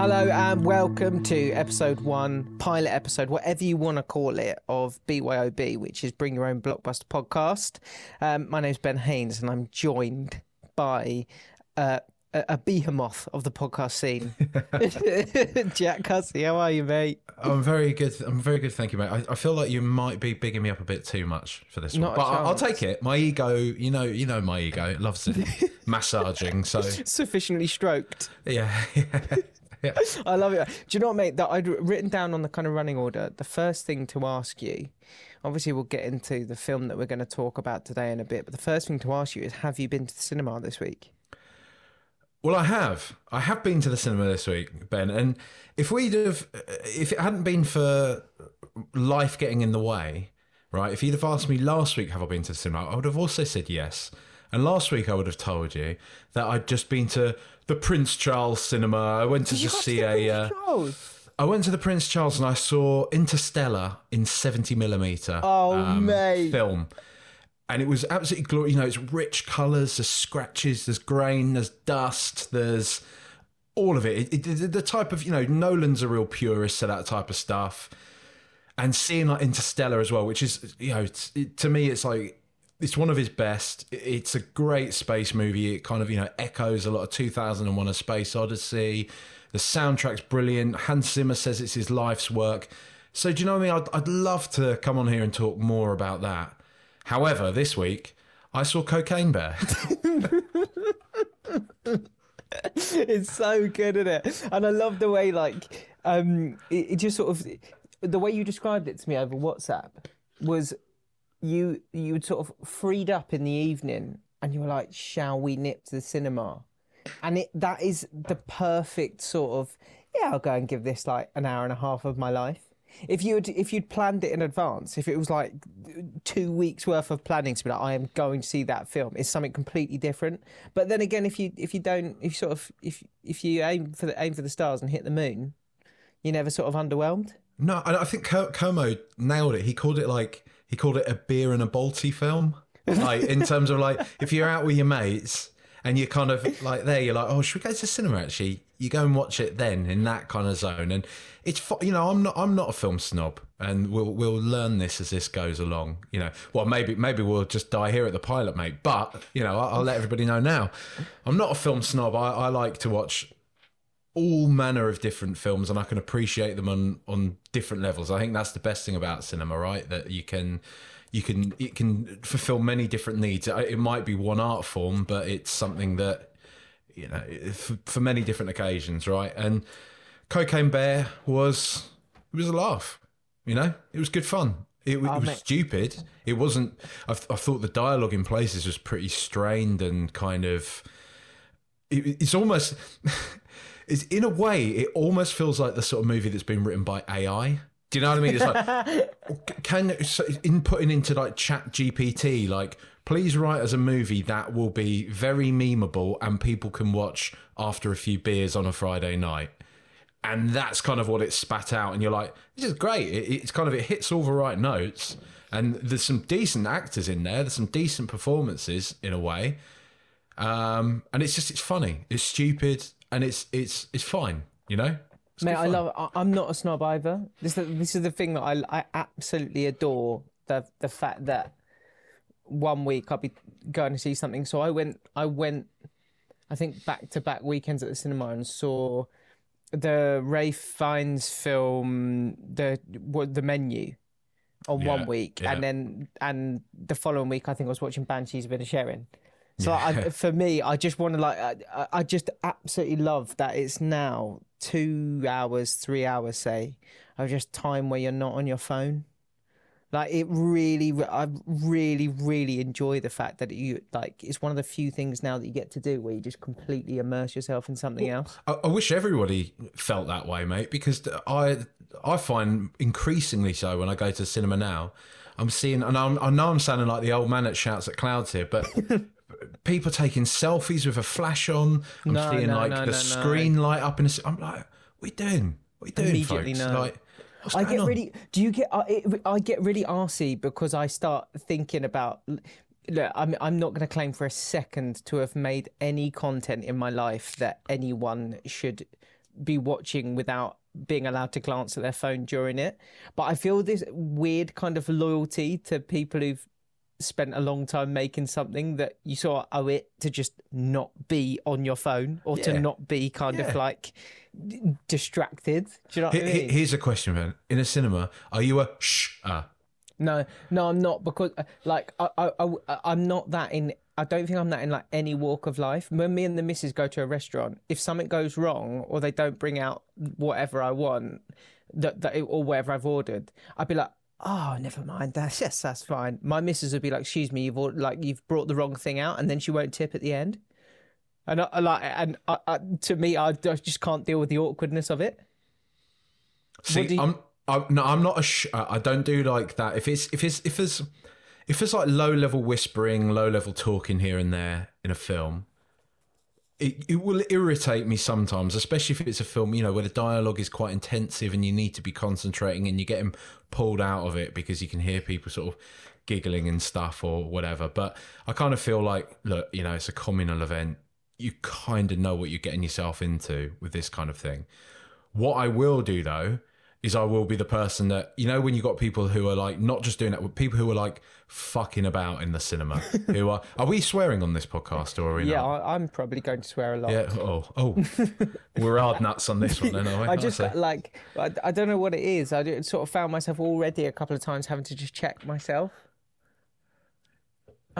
Hello and welcome to episode one, pilot episode, whatever you want to call it, of BYOB, which is Bring Your Own Blockbuster podcast. Um, my name's Ben Haines and I'm joined by uh, a, a behemoth of the podcast scene, Jack Hussey. How are you, mate? I'm very good. I'm very good, thank you, mate. I, I feel like you might be bigging me up a bit too much for this Not one, but I, I'll take it. My ego, you know, you know, my ego it loves it massaging. So Sufficiently stroked. yeah, yeah, yeah. I love it. Do you know what, mate? That I'd written down on the kind of running order. The first thing to ask you, obviously, we'll get into the film that we're going to talk about today in a bit. But the first thing to ask you is, have you been to the cinema this week? Well, I have. I have been to the cinema this week, Ben. And if we'd have, if it hadn't been for life getting in the way, right? If you'd have asked me last week, have I been to the cinema? I would have also said yes. And last week, I would have told you that I'd just been to the Prince Charles Cinema. I went to just see a. Uh, I went to the Prince Charles and I saw Interstellar in 70 millimeter Oh, mate. film. And it was absolutely glorious. You know, it's rich colours, there's scratches, there's grain, there's dust, there's all of it. It, it. The type of, you know, Nolan's a real purist to that type of stuff. And seeing like Interstellar as well, which is, you know, it, to me, it's like, it's one of his best. It's a great space movie. It kind of, you know, echoes a lot of 2001 A Space Odyssey. The soundtrack's brilliant. Hans Zimmer says it's his life's work. So, do you know what I mean? I'd, I'd love to come on here and talk more about that. However, this week, I saw Cocaine Bear. it's so good, isn't it? And I love the way, like, um, it, it just sort of the way you described it to me over WhatsApp was you you would sort of freed up in the evening, and you were like, "Shall we nip to the cinema?" And it that is the perfect sort of yeah, I'll go and give this like an hour and a half of my life. If you had, if you'd planned it in advance, if it was like two weeks worth of planning to be like, I am going to see that film, it's something completely different. But then again, if you if you don't, if you sort of if if you aim for the aim for the stars and hit the moon, you're never sort of underwhelmed. no, I I think Como nailed it. He called it like, he called it a beer and a Balti film. Like, in terms of like, if you're out with your mates and you're kind of like there, you're like, oh, should we go to the cinema actually? You go and watch it then in that kind of zone. And it's, you know, I'm not, I'm not a film snob and we'll, we'll learn this as this goes along. You know, well, maybe, maybe we'll just die here at the pilot, mate. But, you know, I'll, I'll let everybody know now. I'm not a film snob. I, I like to watch all manner of different films and I can appreciate them on on different levels. I think that's the best thing about cinema, right? That you can you can it can fulfill many different needs. It might be one art form, but it's something that you know for, for many different occasions, right? And Cocaine Bear was it was a laugh. You know, it was good fun. It, Oh, it was mate. stupid. It wasn't. I, I thought the dialogue in places was pretty strained and kind of. It, it's almost. It's in a way, it almost feels like the sort of movie that's been written by AI. Do you know what I mean? It's like can so inputting into like Chat GPT, like please write as a movie that will be very memeable and people can watch after a few beers on a Friday night. And that's kind of what it spat out, and you're like, this is great. It, it's kind of it hits all the right notes, and there's some decent actors in there. There's some decent performances in a way, um, and it's just it's funny, it's stupid, and it's it's it's fine. You know, It's Mate, I fun. love. I, I'm not a snob either. This is the, this is the thing that I I absolutely adore the the fact that one week I'll be going to see something. So I went I went I think back to back weekends at the cinema and saw the Ralph Fiennes film the what the menu on one week yeah. and then and the following week I think I was watching Banshees of Inisherin. So I, for me, I just want to like, I, I just absolutely love that it's now two hours, three hours, say, of just time where you're not on your phone. Like it really, I really, really enjoy the fact that you like. It's one of the few things now that you get to do where you just completely immerse yourself in something else. I, I wish everybody felt that way, mate, because I I find increasingly so when I go to cinema now. I'm seeing, and I'm, I know I'm sounding like the old man that shouts at clouds here, but people taking selfies with a flash on. I'm No, seeing no, like no, the no, no. screen light up in a. I'm like, what are you doing? What are you doing, folks? no. Like, what's I get on? really. Do you get? I, it, I get really arsy because I start thinking about. Look, I'm I'm not going to claim for a second to have made any content in my life that anyone should be watching without being allowed to glance at their phone during it. But I feel this weird kind of loyalty to people who've spent a long time making something that you sort of owe it to just not be on your phone or to not be kind Yeah. of like d- distracted. Do you know what He- I he- mean? Here's a question, man. In a cinema, are you a shh? Uh, No, no, I'm not because uh, like I, I, I, I'm not that in. I don't think I'm that in like any walk of life. When me and the missus go to a restaurant, if something goes wrong or they don't bring out whatever I want, that, that or whatever I've ordered, I'd be like, oh, never mind. That's yes, that's fine. My missus would be like, excuse me, you've ordered, like you've brought the wrong thing out, and then she won't tip at the end. And I, like, and I, I, to me, I just can't deal with the awkwardness of it. See, you- I'm, I'm no, I'm not a. Sh- I don't do like that. If it's if it's if there's if there's like low level whispering, low level talking here and there in a film, it it will irritate me sometimes, especially if it's a film you know where the dialogue is quite intensive and you need to be concentrating and you're getting pulled out of it because you can hear people sort of giggling and stuff or whatever. But I kind of feel like look, you know, it's a communal event. You kind of know what you're getting yourself into with this kind of thing. What I will do though is I will be the person that you know when you got people who are like not just doing that, but people who are like fucking about in the cinema. who are are we swearing on this podcast or are Yeah, not? I, I'm probably going to swear a lot. Yeah. Oh, oh, we're hard nuts on this one, then, are we? I just like I, I don't know what it is. I do- sort of found myself already a couple of times having to just check myself.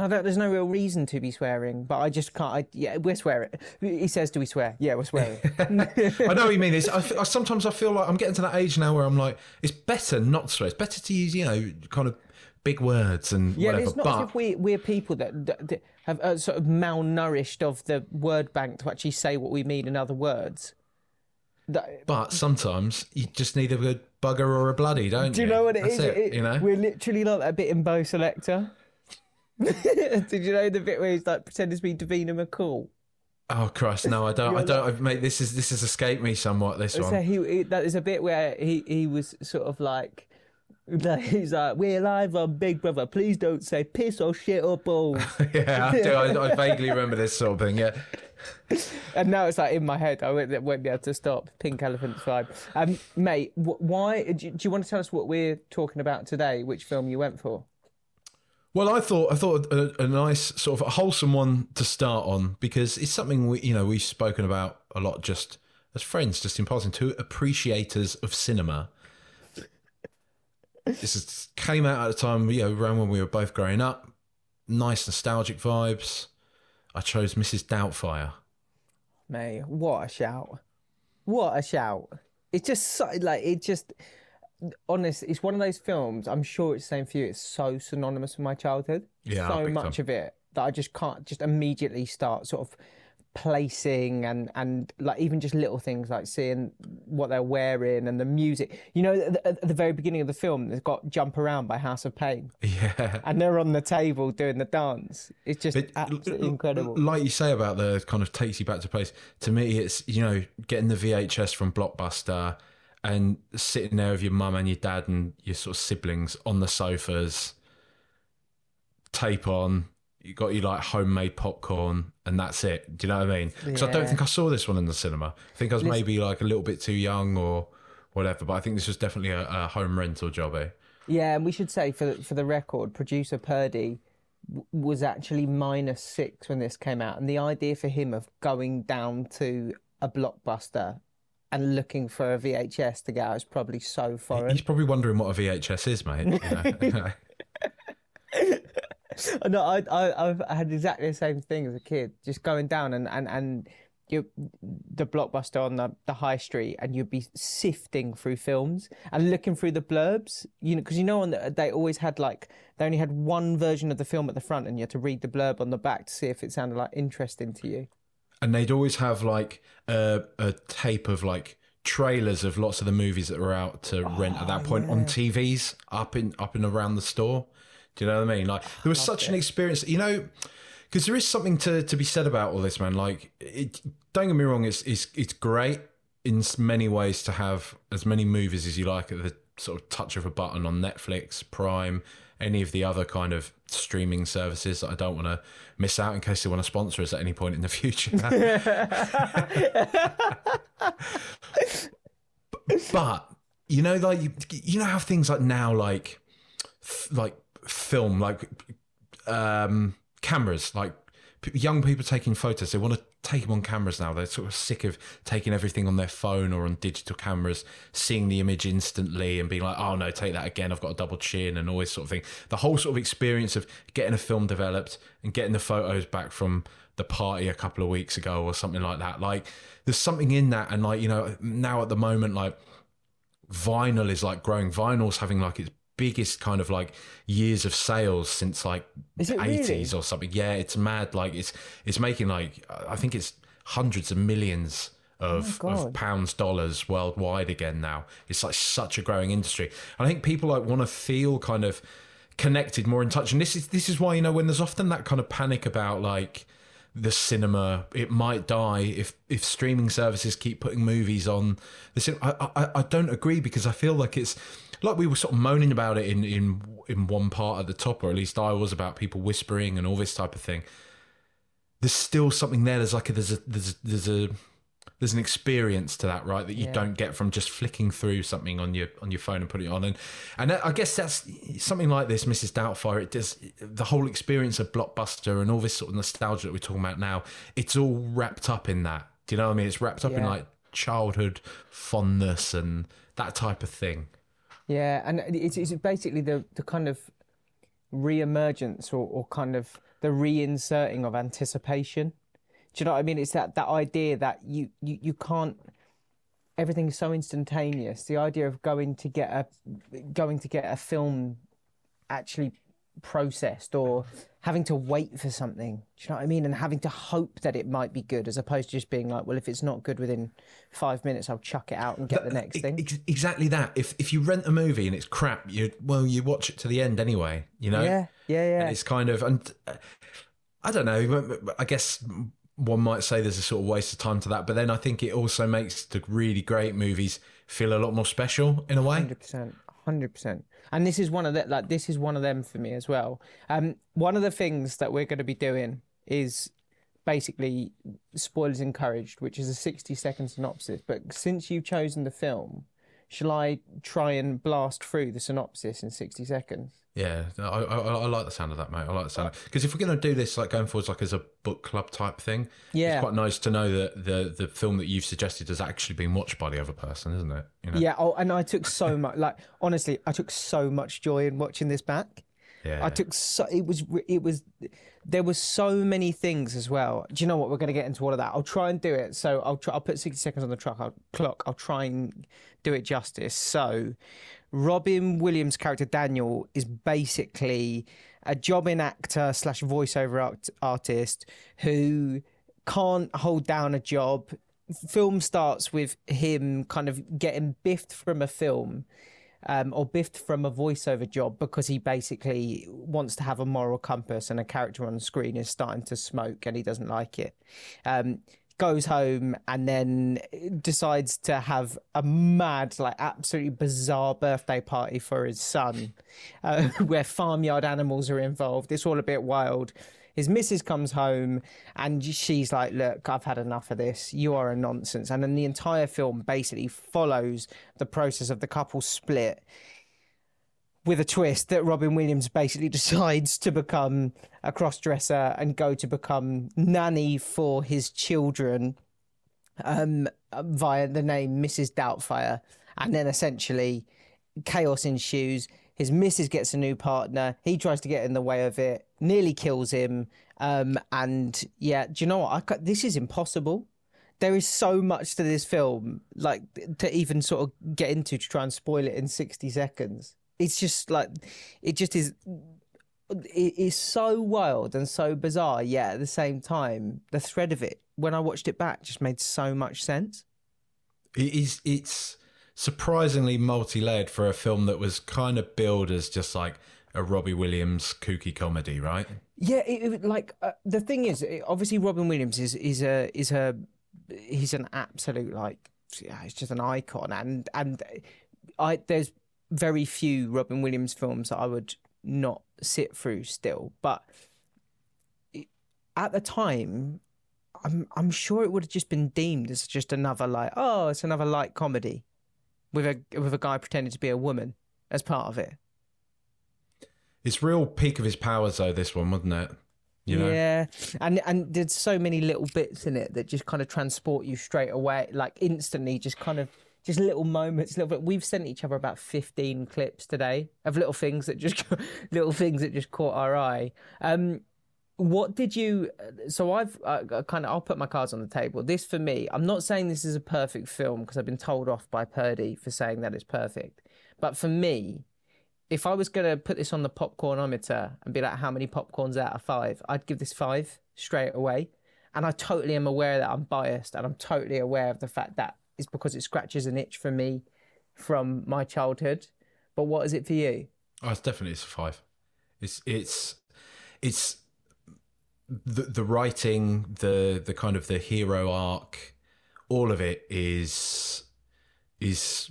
I don't, there's no real reason to be swearing, but I just can't. I, yeah, we're swearing. He says, "Do we swear?" Yeah, we're swearing. I know what you mean. It's, I, I- sometimes I feel like I'm getting to that age now where I'm like, it's better not to swear. It's better to use, you know, kind of big words and yeah, whatever. it's not but as if we we're people that, that, that have uh, sort of malnourished of the word bank to actually say what we mean in other words. That, but sometimes you just need a good bugger or a bloody, don't you? do you? you know what it That's is? It, It- you know. we're literally like that bit in Bo' Selecta. Did you know the bit where he's like pretending to be Davina McCall? Oh Christ, no, I don't. I don't. I've made this is this has escaped me somewhat. This So one. he, he that is a bit where he he was sort of like. like, He's like, we're live on Big Brother. Please don't say piss or shit or balls. yeah, I do. I, I vaguely remember this sort of thing. Yeah. and now it's like in my head. I won't, won't be able to stop. Pink elephant vibe. Um, mate, wh- why do you, do you want to tell us what we're talking about today? Which film you went for? Well, I thought I thought a, a nice sort of a wholesome one to start on because it's something we you know we've spoken about a lot just as friends, just in passing. Two appreciators of cinema. this is, came out at a time you know around when we were both growing up. Nice nostalgic vibes. I chose Mrs. Doubtfire. May what a shout! What a shout! It's just so, like it just honest. It's one of those films. I'm sure it's the same for you. It's so synonymous with my childhood. Yeah, so big much time. of it that I just can't just immediately start sort of placing and and like even just little things like seeing what they're wearing and the music. You know, at the, at the very beginning of the film, they've got "Jump Around" by House of Pain, Yeah. and they're on the table doing the dance. It's just absolutely incredible. Like you say about the kind of takes you back to place. To me, it's you know getting the VHS from Blockbuster and sitting there with your mum and your dad and your sort of siblings on the sofas, tape on. You got your like homemade popcorn, and that's it. Do you know what I mean? Because I don't think I saw this one in the cinema. I think I was maybe like a little bit too young or whatever. But I think this was definitely a, a home rental job. Eh? Yeah, and we should say for for the record, producer Purdy w- was actually minus six when this came out, and the idea for him of going down to a blockbuster and looking for a VHS to get out is probably so foreign. He's probably wondering what a VHS is, mate. You know? no, I, I I've had exactly the same thing as a kid, just going down and and and you the blockbuster on the, the high street, and you'd be sifting through films and looking through the blurbs, you know, because you know on the, they always had like they only had one version of the film at the front, and you had to read the blurb on the back to see if it sounded like interesting to you. And they'd always have like a, a tape of like trailers of lots of the movies that were out to rent at that oh, point on TVs up in up and around the store. Do you know what I mean? Like there was such an experience, you know, because there is something to to be said about all this, man. Like, it, don't get me wrong, it's it's it's great in many ways to have as many movies as you like at the sort of touch of a button on Netflix, Prime, any of the other kind of streaming services that I don't want to miss out in case they want to sponsor us at any point in the future. but you know, like you, you know how things like now, like like film, like um, cameras, like p- young people taking photos. They want to take them on cameras now. They're sort of sick of taking everything on their phone or on digital cameras, seeing the image instantly and being like, oh no, take that again. I've got a double chin and all this sort of thing. The whole sort of experience of getting a film developed and getting the photos back from the party a couple of weeks ago or something like that. Like there's something in that. And like, you know, now at the moment, like vinyl is like growing. Vinyl's having like its biggest kind of like years of sales since like the really? 80s or something. Yeah, it's mad. Like it's it's making like I think it's hundreds of millions of, Oh of pounds dollars worldwide again now. It's like such a growing industry. I think people like want to feel kind of connected, more in touch. And this is this is why you know when there's often that kind of panic about like the cinema it might die if if streaming services keep putting movies on the I, I I don't agree because I feel like it's like we were sort of moaning about it in in in one part at the top or at least I was about people whispering and all this type of thing. There's still something there. There's like a, there's a there's a, there's a there's an experience to that right that you Yeah. don't get from just flicking through something on your on your phone and putting it on. And and I guess that's something like this Mrs Doubtfire. It does the whole experience of blockbuster and all this sort of nostalgia that we're talking about now it's all wrapped up in that. Do you know what I mean? It's wrapped up in like childhood fondness and that type of thing Yeah, and it's, it's basically the, the kind of re-emergence or, or kind of the reinserting of anticipation. Do you know what I mean? It's that, that idea that you, you, you can't everything is so instantaneous. The idea of going to get a going to get a film actually processed or having to wait for something. Do you know what I mean? And having to hope that it might be good as opposed to just being like, well, if it's not good within five minutes, I'll chuck it out and get the next E- thing. exactly that if if you rent a movie and it's crap you well you watch it to the end anyway you know Yeah, yeah, yeah. And it's kind of, and uh, I don't know. I guess one might say there's a sort of waste of time to that, but then I think it also makes the really great movies feel a lot more special in a way. Hundred percent, hundred percent. And this is one of the like this is one of them for me as well. Um, one of the things that we're going to be doing is basically spoilers encouraged, which is a sixty second synopsis. But since you've chosen the film, shall I try and blast through the synopsis in sixty seconds? Yeah, I, I, I like the sound of that, mate. I like the sound because if we're going to do this, like going forwards, like as a book club type thing, Yeah. it's quite nice to know that the the film that you've suggested has actually been watched by the other person, isn't it? You know? Yeah. Oh, and I took so much. Like honestly, I took so much joy in watching this back. yeah. I took so it was it was there were so many things as well. Do you know what? We're going to get into all of that. I'll try and do it. So I'll try. I'll put sixty seconds on the truck. I'll, clock. I'll try and do it justice. So Robin Williams' character Daniel is basically a jobbing actor slash voiceover art- artist who can't hold down a job. Film starts with him kind of getting biffed from a film um, or biffed from a voiceover job because he basically wants to have a moral compass and a character on screen is starting to smoke and he doesn't like it. Um, goes home and then decides to have a mad, like absolutely bizarre birthday party for his son uh, where farmyard animals are involved. It's all a bit wild. His missus comes home and she's like, Look, I've had enough of this. You are a nonsense. And then the entire film basically follows the process of the couple split with a twist that Robin Williams basically decides to become a cross dresser and go to become nanny for his children um, via the name Mrs. Doubtfire. And then essentially chaos ensues. His missus gets a new partner. He tries to get in the way of it, nearly kills him. Um, and yeah, do you know what? I, ca- this is impossible. There is so much to this film, like to even sort of get into to try and spoil it in 60 seconds. It's just like, it just is. It is so wild and so bizarre, yet at the same time, the thread of it, when I watched it back, just made so much sense. It is it's surprisingly multi-layered for a film that was kind of billed as just like a Robbie Williams kooky comedy, right? Yeah, it, it- like uh, the thing is, it- obviously Robin Williams is is a is a he's an absolute like yeah, he's just an icon, and and I there's very few Robin Williams films that I would not sit through still. But at the time, I'm I'm sure it would have just been deemed as just another like oh it's another light comedy with a with a guy pretending to be a woman as part of it. It's real peak of his powers though. This one, wasn't it? You know? Yeah, and and there's so many little bits in it that just kind of transport you straight away, like instantly, just kind of just little moments, little bit. We've sent each other about fifteen clips today of little things that just little things that just caught our eye. Um, what did you? So I've uh, kind of I'll put my cards on the table. This for me, I'm not saying this is a perfect film because I've been told off by Purdy for saying that it's perfect, but for me, if I was going to put this on the popcornometer and be like, how many popcorns out of five, I'd give this five straight away. And I totally am aware that I'm biased and I'm totally aware of the fact that it's because it scratches an itch for me from my childhood. But what is it for you? Oh, it's definitely it's a five. It's it's it's the the writing, the the kind of the hero arc, all of it is is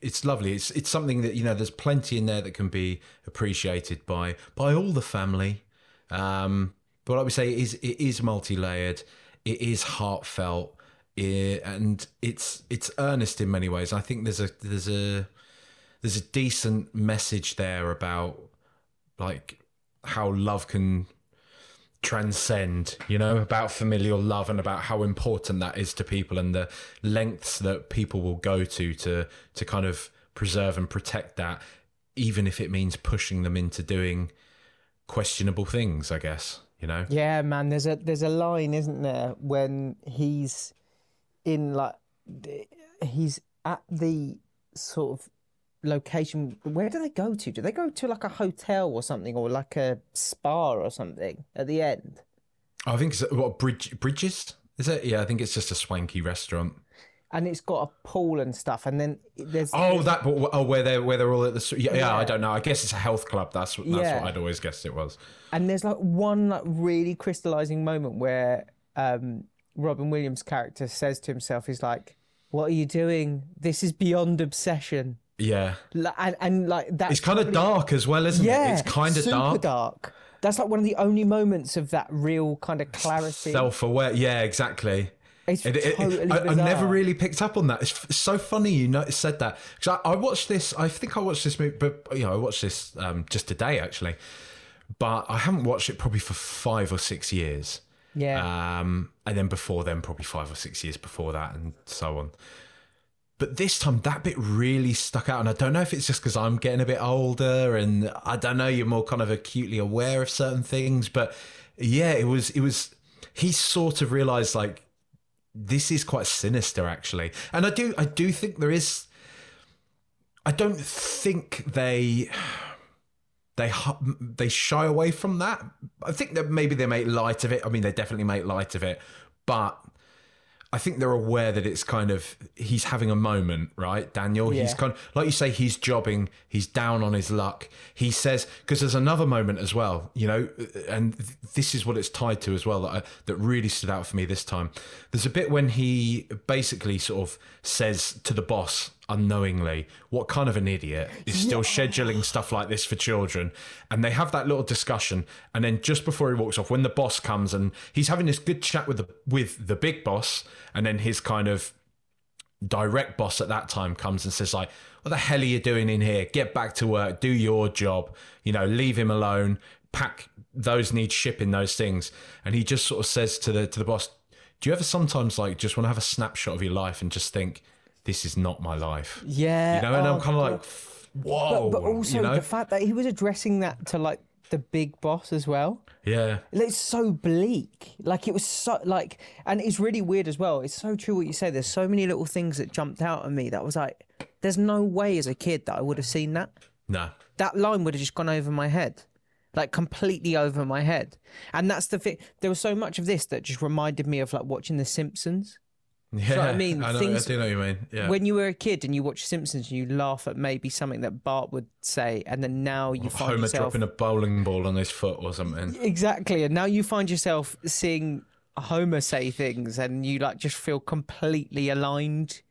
it's lovely. It's it's something that you know. There's plenty in there that can be appreciated by by all the family. Um, but like we say, it is it is multi layered. It is heartfelt, it, and it's it's earnest in many ways. I think there's a there's a there's a decent message there about like how love can transcend, you know, about familial love and about how important that is to people and the lengths that people will go to to to kind of preserve and protect that, even if it means pushing them into doing questionable things, I guess, you know? Yeah, man, there's a there's a line, isn't there, when he's in like he's at the sort of location where do they go to do they go to like a hotel or something or like a spa or something at the end I think it's what bridge bridges is it? Yeah, I think it's just a swanky restaurant. and it's got a pool and stuff and then there's Oh, that but oh where they are where they're all at the yeah, yeah, I don't know. I guess it's a health club. That's what that's Yeah. what I'd always guessed it was. and there's like one like really crystallizing moment where um robin williams character says to himself he's like what are you doing? This is beyond obsession. Yeah, and, and like that. it's kind of dark as well, isn't yeah it? It's kind of dark. dark. That's like one of the only moments of that real kind of clarity. Self-aware yeah exactly. It's It- it- totally I, I never really picked up on that. It's f- so funny you know, said that. Because I, I watched this i think i watched this movie but you know i watched this um, just today actually. But i haven't watched it probably for five or six years yeah. Um, and then before then probably five or six years before that and so on. But this time that bit really stuck out. And i don't know if it's just because i'm getting a bit older and i don't know you're more kind of acutely aware of certain things. But yeah it was it was he sort of realized like this is quite sinister actually. And i do i do think there is i don't think they they they shy away from that i think that maybe they make light of it i mean they definitely make light of it but I think they're aware that it's kind of he's having a moment, right, Daniel? He's kind of like you say, he's jobbing, he's down on his luck. He says because there's another moment as well, you know, and th- this is what it's tied to as well that I, that really stood out for me this time. There's a bit when he basically sort of says to the boss unknowingly, "What kind of an idiot is still scheduling stuff like this for children?" And they have that little discussion, and then just before he walks off, when the boss comes and he's having this good chat with the with the big boss, and then his kind of direct boss at that time comes and says like what the hell are you doing in here? Get back to work. Do your job. You know leave him alone. Pack those need shipping those things. And he just sort of says to the to the boss do you ever sometimes like just want to have a snapshot of your life and just think this is not my life yeah you know and oh, i'm kind of like whoa but, but also you know the fact that he was addressing that to like the big boss as well yeah It's so bleak. Like it was so like, and it's really weird as well. It's so true what you say. There's so many little things that jumped out at me that was like, there's no way as a kid that I would have seen that. no That line would have just gone over my head, like completely over my head. And that's the thing. There was so much of this that just reminded me of like watching The Simpsons. Yeah what I mean? I, know, Things- I do know what you mean yeah When you were a kid and you watch Simpsons, you laugh at maybe something that Bart would say, and then now you find homer yourself dropping a bowling ball on his foot or something Exactly. And now you find yourself seeing Homer say things and you like just feel completely aligned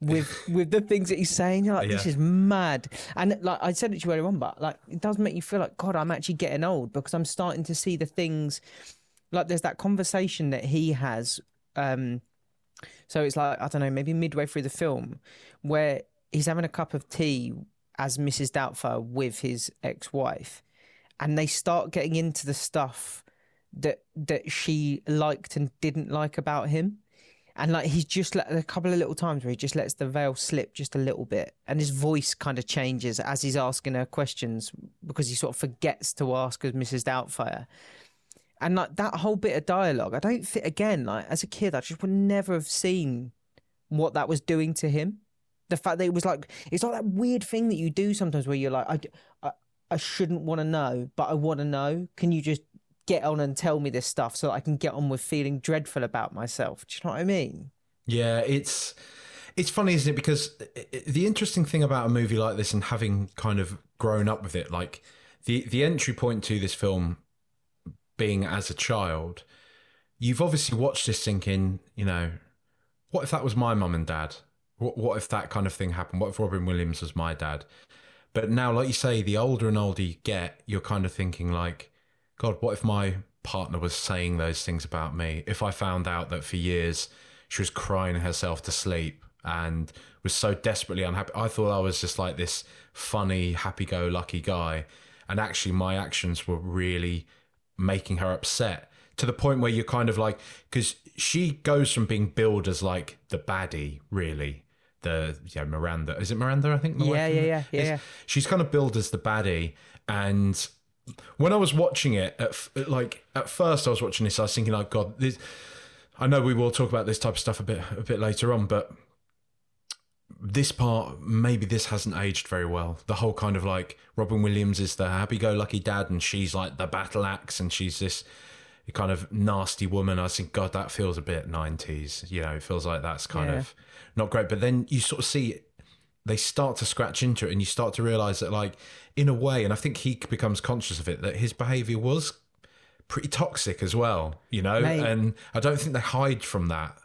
with with the things that he's saying. You're like, this is mad. And like I said it to you earlier on, but like it does make you feel like God, I'm actually getting old because I'm starting to see the things. Like there's that conversation that he has. Um, so it's like I don't know, maybe midway through the film, where he's having a cup of tea as Mrs. Doubtfire with his ex-wife, and they start getting into the stuff that that she liked and didn't like about him. And like he's just let a couple of little times where he just lets the veil slip just a little bit, and his voice kind of changes as he's asking her questions because he sort of forgets to ask as Mrs. Doubtfire. And like that whole bit of dialogue, I don't think again, like as a kid, I just would never have seen what that was doing to him. The fact that it was like it's like that weird thing that you do sometimes where you're like, I, I, I shouldn't want to know, but I want to know. Can you just get on and tell me this stuff so that I can get on with feeling dreadful about myself? Do you know what I mean? Yeah, it's it's funny, isn't it? Because the interesting thing about a movie like this and having kind of grown up with it, like the the entry point to this film being as a child, you've obviously watched this thinking, you know, what if that was my mum and dad? What what if that kind of thing happened? What if Robin Williams was my dad? But now, like you say, the older and older you get, you're kind of thinking like, God, what if my partner was saying those things about me? If I found out that for years she was crying herself to sleep and was so desperately unhappy, I thought I was just like this funny, happy-go-lucky guy, and actually my actions were really making her upset to the point where you're kind of like, because she goes from being billed as like the baddie, really. The yeah Miranda is it Miranda I think Yeah, yeah, yeah, yeah, yeah. she's kind of billed as the baddie and when I was watching it at f- like at first I was watching this I was thinking like god this I know we will talk about this type of stuff a bit a bit later on but this part maybe this hasn't aged very well. The whole kind of like Robin Williams is the happy-go-lucky dad and she's like the battle axe and she's this kind of nasty woman. I think god that feels a bit 90s you know it feels like that's kind Yeah. of not great. But then you sort of see they start to scratch into it and you start to realize that like in a way and i think he becomes conscious of it that his behavior was pretty toxic as well you know? Mate. and i don't think they hide from that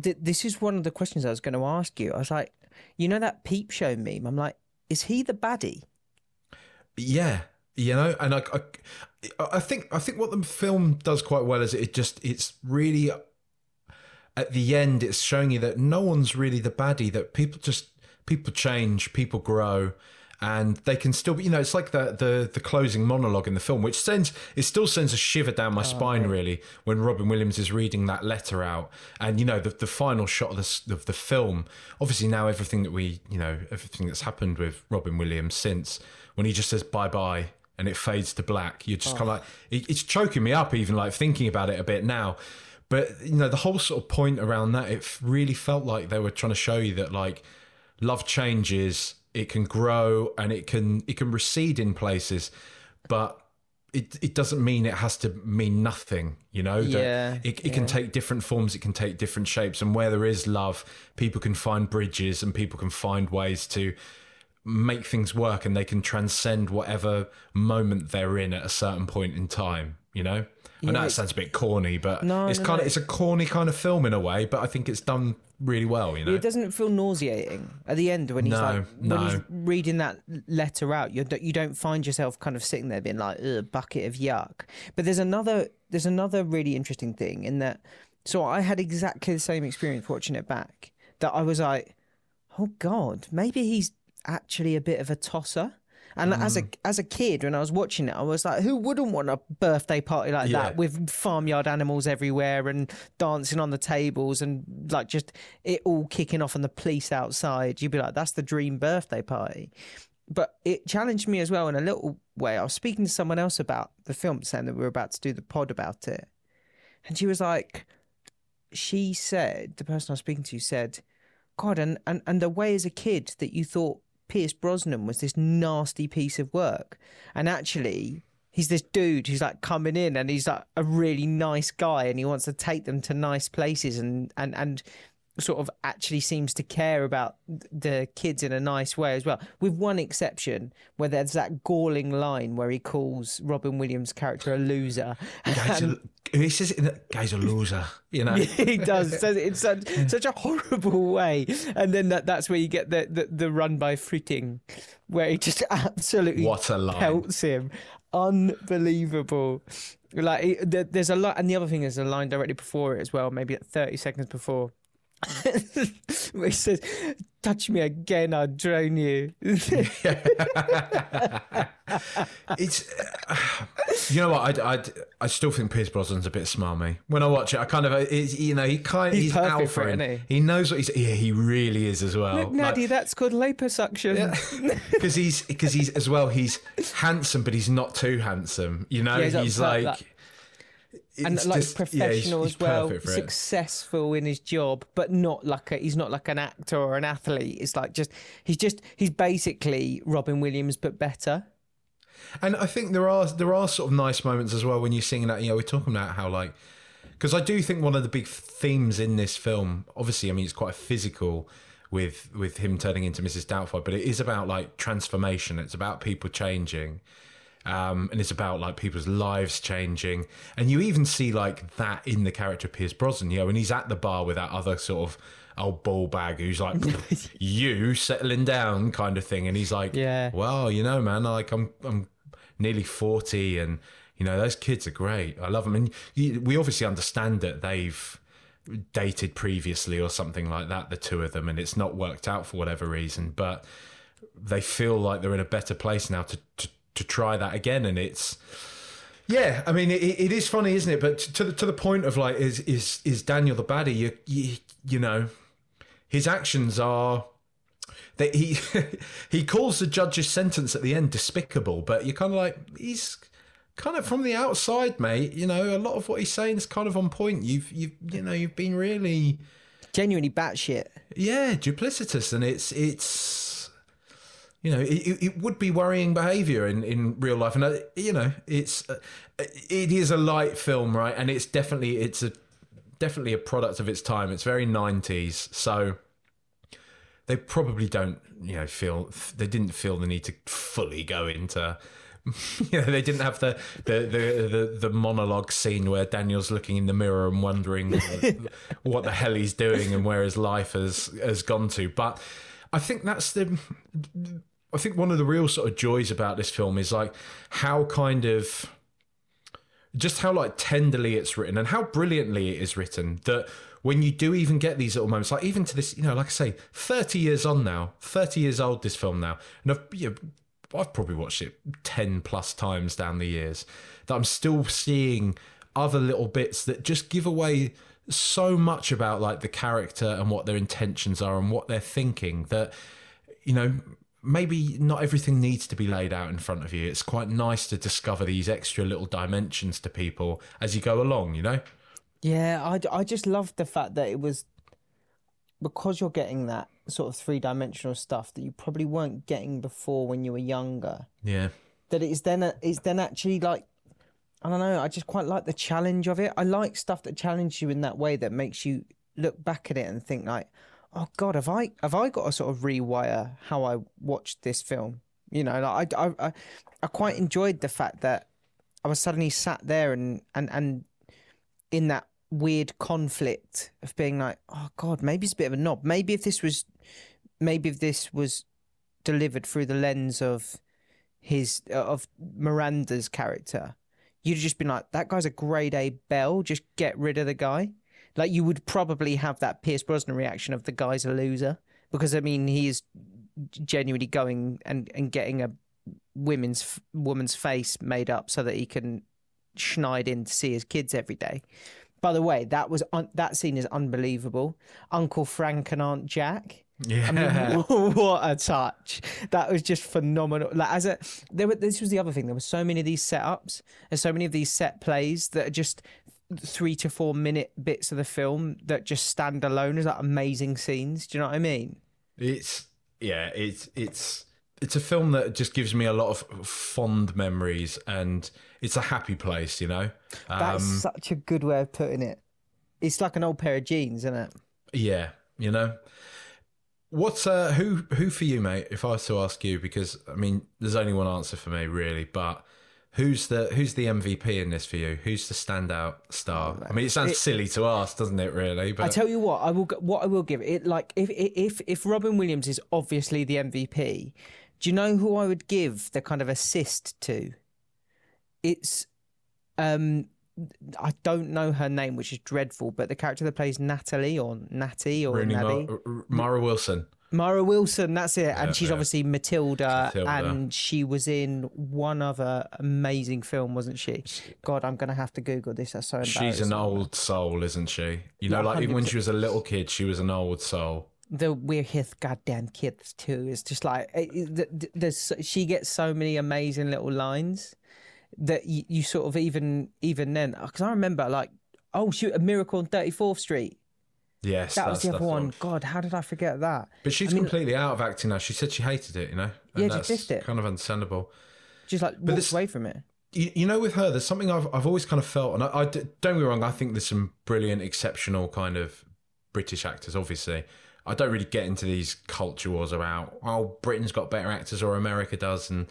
Th- This is one of the questions I was going to ask you. I was like, you know that peep show meme? I'm like, is he the baddie? yeah you know and I, I i think i think what the film does quite well is it just it's really at the end it's showing you that no one's really the baddie that people just people change people grow and they can still be you know it's like the the the closing monologue in the film which sends it still sends a shiver down my oh, spine really when robin williams is reading that letter out. And you know the, the final shot of the, of the film obviously now everything that we you know everything that's happened with robin williams since when he just says bye bye and it fades to black you're just kind of oh. like it, it's choking me up even like thinking about it a bit now. But you know the whole sort of point around that it really felt like they were trying to show you that like love changes it can grow and it can it can recede in places but it, it doesn't mean it has to mean nothing you know? Yeah, it, it can take different forms it can take different shapes and where there is love people can find bridges and people can find ways to make things work and they can transcend whatever moment they're in at a certain point in time you know I know it sounds a bit corny, but No, it's no, kind no. of it's a corny kind of film in a way, but I think it's done really well. You know, It doesn't feel nauseating at the end when he's No, like when he's reading that letter out. You don't you don't find yourself kind of sitting there being like Ugh, bucket of yuck. But there's another there's another really interesting thing in that. So I had exactly the same experience watching it back. That I was like, oh god, maybe he's actually a bit of a tosser. And as a Mm. as a kid, when I was watching it, I was like, "Who wouldn't want a birthday party like Yeah. that with farmyard animals everywhere and dancing on the tables and like just it all kicking off and the police outside?" You'd be like, "That's the dream birthday party." But it challenged me as well in a little way. I was speaking to someone else about the film, saying that we were about to do the pod about it, and she was like, she said, the person I was speaking to said, God, and, and, and the way as a kid that you thought Pierce Brosnan was this nasty piece of work. And actually, he's this dude who's like coming in and he's like a really nice guy and he wants to take them to nice places and, and, and sort of actually seems to care about the kids in a nice way as well. With one exception, where there's that galling line where he calls Robin Williams' character a loser. Guy's a, he says it a, guy's a loser, you know. he does says it in such, such a horrible way, and then that, that's where you get the, the, the run by fruiting, where he just absolutely What a line. pelts him, unbelievable. Like there's a lot, and the other thing is a line directly before it as well, maybe thirty seconds before. he says, "Touch me again, I'll drown you." It's you know what I, I, I still think Pierce Brosnan's a bit smarmy when I watch it. I kind of you know he kind He's he's, for it, isn't he knows what he's yeah he really is as well. Look, Natty, that's called liposuction. because he's because he's as well he's handsome but he's not too handsome. You know Yeah, he's he's, like. that. And like just- yeah, he's- professional he's as well, for it. successful in his job, but not like a, he's not like an actor or an athlete. It's like just he's just he's basically Robin Williams but better. And I think there are there are sort of nice moments as well when you're singing that. You know, we're talking about how like because I do think one of the big themes in this film, obviously, I mean, it's quite physical with with him turning into Mrs. Doubtfire, but it is about like transformation. It's about people changing. Um, and it's about like people's lives changing, and you even see like that in the character of Pierce Brosnan. You know, when he's at the bar with that other sort of old ball bag who's like, "You settling down," kind of thing, and he's like, Yeah. well, you know, man, like I'm I'm nearly forty, and you know those kids are great. I love them, and you, we obviously understand that they've dated previously or something like that, the two of them, and it's not worked out for whatever reason, but they feel like they're in a better place now to to, to try that again, and it's. Yeah, I mean it, it is funny, isn't it? But to the to the point of like, is is is Daniel the baddie? You you, you know, his actions are that he he calls the judge's sentence at the end despicable, but you're kind of like he's kind of from the outside, mate. You know, a lot of what he's saying is kind of on point. You've you've you know you've been really Genuinely batshit. yeah duplicitous, and it's it's you know it, it- would be worrying behaviour in in real life, and uh, you know it's uh, it is a light film, right? And it's definitely it's a definitely a product of its time. It's very nineties, so they probably don't you know feel they didn't feel the need to fully go into you know they didn't have the the the the, the monologue scene where Daniel's looking in the mirror and wondering what, what the hell he's doing and where his life has has gone to but I think that's the I think one of the real sort of joys about this film is like how kind of just how like tenderly it's written and how brilliantly it is written that when you do even get these little moments like even to this you know like i say 30 years on now 30 years old this film now and i've you know, i've probably watched it 10 plus times down the years that i'm still seeing other little bits that just give away so much about like the character and what their intentions are and what they're thinking that you know maybe not everything needs to be laid out in front of you. It's quite nice to discover these extra little dimensions to people as you go along, you know? Yeah, I, I just love the fact that it was because you're getting that sort of three dimensional stuff that you probably weren't getting before when you were younger. Yeah. That it's then it's then actually like I don't know. I just quite like the challenge of it. I like stuff that challenges you in that way that makes you look back at it and think like, oh God, have I have I got to sort of rewire how I watched this film? You know, like I I I, I quite enjoyed the fact that I was suddenly sat there and and and in that weird conflict of being like, oh God, maybe it's a bit of a knob. Maybe if this was, maybe if this was delivered through the lens of his uh, of Miranda's character, you'd just been like, that guy's a grade A bell. Just get rid of the guy. Like you would probably have that Pierce Brosnan reaction of the guy's a loser because I mean he is genuinely going and and getting a women's woman's face made up so that he can schneid in to see his kids every day. By the way, that was un- that scene is unbelievable. Uncle Frank and Aunt Jack. Yeah. I mean, what a touch! That was just phenomenal. Like as a, there were. This was the other thing. There were so many of these setups and so many of these set plays that are just three to four minute bits of the film that just stand alone as like amazing scenes. Do you know what I mean? It's yeah, it's it's it's a film that just gives me a lot of fond memories and it's a happy place, you know. That's Um, such a good way of putting it. It's like an old pair of jeans, isn't it? yeah. You know. What's uh who who for you, mate? If I was to ask you, because I mean, there's only one answer for me, really. But who's the who's the MVP in this for you? Who's the standout star? I mean, it sounds silly to ask, doesn't it? Really, but I tell you what, I will. What I will give it, like if if if Robin Williams is obviously the MVP, do you know who I would give the kind of assist to? It's, um, I don't know her name, which is dreadful, but the character that plays Natalie or Natty or Rooney Natty. Mara Wilson. Mara Wilson, that's it. And she's yeah. obviously Matilda, Matilda. and she was in one other amazing film, wasn't she? God, I'm going to have to Google this. That's so. She's an old soul, isn't she? You know, Yeah, like even when she was a little kid, she was an old soul. the we're his goddamn kids too. It's just like it- it- th- th- there's she gets so many amazing little lines that you, you sort of even even then because I remember like oh shoot a miracle on 34th Street Yes, that was the other one. God, how did I forget that? But she's completely out of acting now. She said she hated it. You know, Yeah, and she that's it. kind of understandable. She's like walked this- away from it. You, you know, with her, there's something I've I've always kind of felt, and I don't get me wrong. I think there's some brilliant, exceptional kind of British actors. Obviously, I don't really get into these culture wars about oh Britain's got better actors or America does, and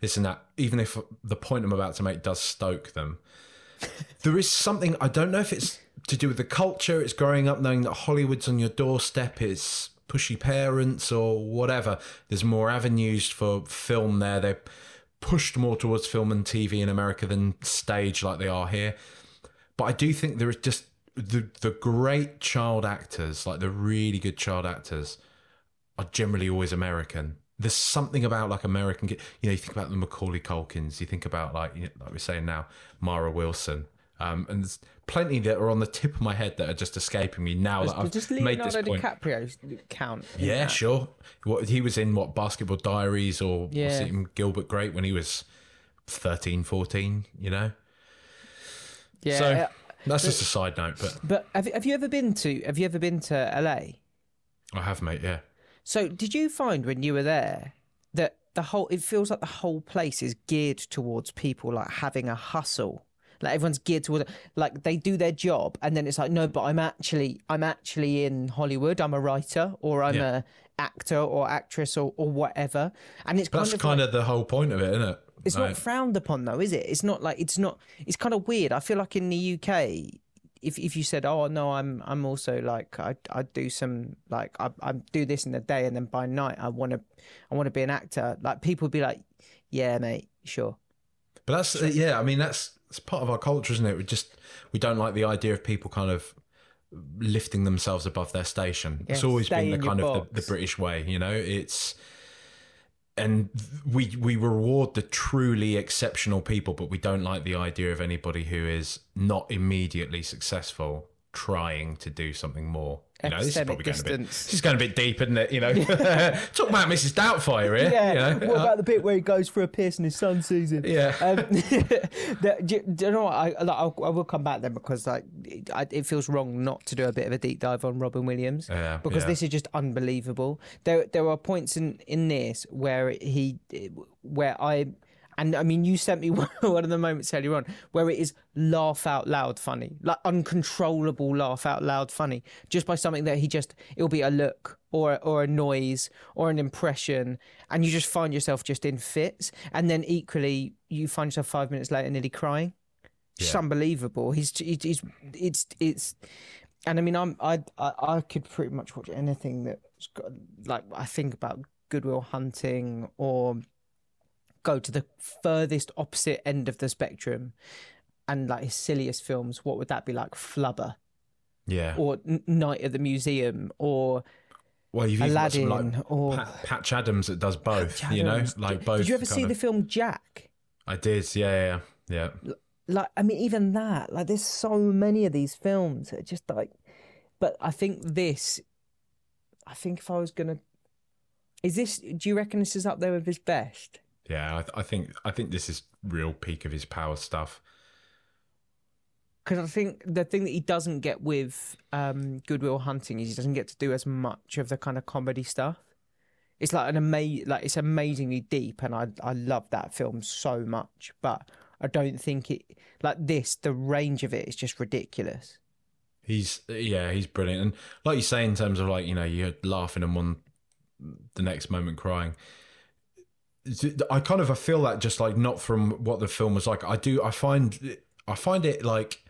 this and that. Even if the point I'm about to make does stoke them, there is something I don't know if it's to do with the culture. It's growing up knowing that Hollywood's on your doorstep. It's pushy parents or whatever. There's more avenues for film there. They're pushed more towards film and TV in America than stage like they are here. But I do think there is just the the great child actors, like the really good child actors, are generally always American. There's something about like American, you know, you think about the Macaulay Culkins, you think about like, you know, like we're saying now, Mara Wilson, um, and there's plenty that are on the tip of my head that are just escaping me now that I've Does made this point. DiCaprio count? Yeah, that? sure. What he was in what Basketball Diaries or was it in Gilbert Grape when he was 13, 14, you know? yeah. so uh, that's just a side note, but but have have you ever been to Have you ever been to LA? I have, mate. Yeah. So, did you find when you were there that the whole it feels like the whole place is geared towards people like having a hustle? Like everyone's geared toward like they do their job and then it's like no, but I'm actually I'm actually in Hollywood. I'm a writer or I'm Yeah. a actor or actress or, or whatever. And it's kind That's of kind like- of the whole point of it, isn't it? it's Like, not frowned upon though, is it? It's not like it's not. It's kind of weird. I feel like in the UK, if if you said, "Oh no, I'm I'm also like I I do some like I I do this in the day and then by night I want to I want to be an actor," like people would be like, "Yeah, mate, sure." But that's uh, yeah. I mean, that's it's part of our culture, isn't it? We just we don't like the idea of people kind of lifting themselves above their station. it's always been the kind of the, the British way, you know. It's and we we reward the truly exceptional people, but we don't like the idea of anybody who is not immediately successful trying to do something more. You know, this is probably going a bit. This is going a bit deep, isn't it? You know, talk about Mrs. Doubtfire here. you know? What about the bit where he goes for a piss and his son sees him? Yeah. Um, the, do, do you know what? I, like, I'll, I will come back then because like it, I, it feels wrong not to do a bit of a deep dive on Robin Williams Yeah, because yeah. this is just unbelievable. There there are points in in this where he where I. And I mean, you sent me one of the moments earlier on where it is laugh out loud funny, like uncontrollable laugh out loud funny, just by something that he just, it'll be a look or, or a noise or an impression. And you just find yourself just in fits. And then equally, you find yourself five minutes later nearly crying. Just Yeah. unbelievable. He's, he's, he's, it's, it's, and I mean, I'm, I, I, I could pretty much watch anything that's got, like, I think about Good Will Hunting or go to the furthest opposite end of the spectrum and like his silliest films, what would that be like? Flubber yeah. or Night at the Museum or Well, you've even got some, Aladdin like, or Pat, Patch Adams that does both. Patch You know, Adams. like both. Did you ever see of- the film Jack? I did. Yeah, yeah, yeah. Like, I mean, even that, like, there's so many of these films that just like, but I think this, I think if I was gonna, is this, do you reckon this is up there with his best? Yeah, I, th- I think I think this is real peak of his power stuff. because I think the thing that he doesn't get with um, Good Will Hunting is he doesn't get to do as much of the kind of comedy stuff. It's like an ama- like it's amazingly deep, and I I love that film so much. But I don't think it like this. The range of it is just ridiculous. He's yeah, he's brilliant, and like you say, in terms of like you know, you're laughing and one the next moment crying. I kind of I feel that just like not from what the film was like. I do I find I find it like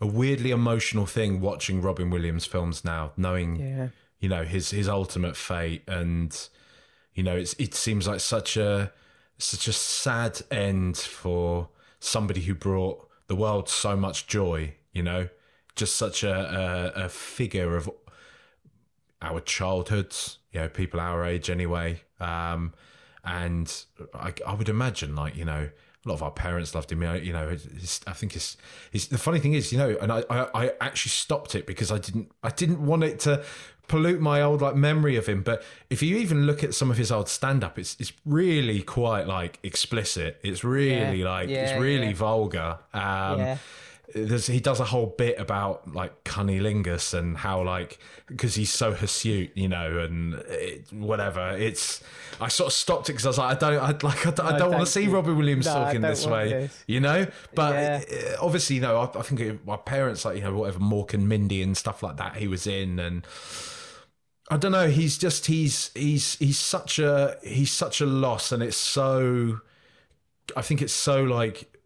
a weirdly emotional thing watching Robin Williams films now, knowing Yeah. you know his his ultimate fate, and you know it's it seems like such a such a sad end for somebody who brought the world so much joy. You know, just such a a, a figure of our childhoods, you know, people our age anyway. Um, and I, I would imagine, like, you know, a lot of our parents loved him. You know, it's, I think it's, it's the funny thing is, you know, and I, I, I actually stopped it because I didn't, I didn't want it to pollute my old like memory of him. But if you even look at some of his old stand up, it's, it's really quite like explicit. It's really Yeah. like, Yeah, it's really yeah. vulgar. Um, Yeah. There's, he does a whole bit about like cunnilingus and how like because he's so hirsute, you know, and it, whatever. It's I sort of stopped it because I was like, I don't, I like, I, don't- I No, don't want to see. Robin Williams No, talking this way, this. you know. But Yeah. uh, obviously, you know, I, I think it, my parents like you know whatever Mork and Mindy and stuff like that he was in and. I don't know. He's just he's he's he's such a he's such a loss, and it's so. I think it's so like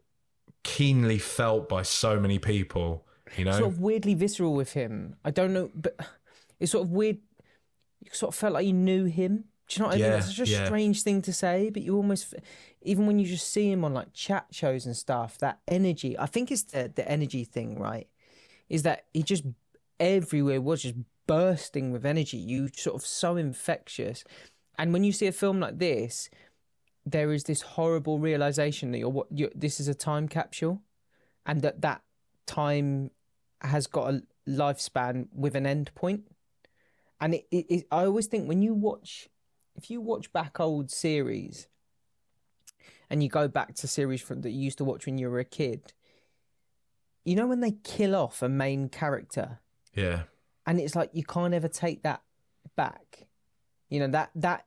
keenly felt by so many people. You know, Sort of weirdly visceral with him. I don't know, but it's sort of weird. You sort of felt like you knew him. Do you know what I Yeah, mean? It's such a yeah. strange thing to say, but you almost, even when you just see him on like chat shows and stuff, that energy. I think it's the the energy thing, right? Is that he just everywhere was just bursting with energy. You sort of so infectious, and when you see a film like this, there is this horrible realization that you're what you're, this is a time capsule, and that that time has got a lifespan with an end point. And it, it, it, I always think when you watch, if you watch back old series, and you go back to series from that you used to watch when you were a kid, you know when they kill off a main character, yeah, and it's like you can't ever take that back. You know that that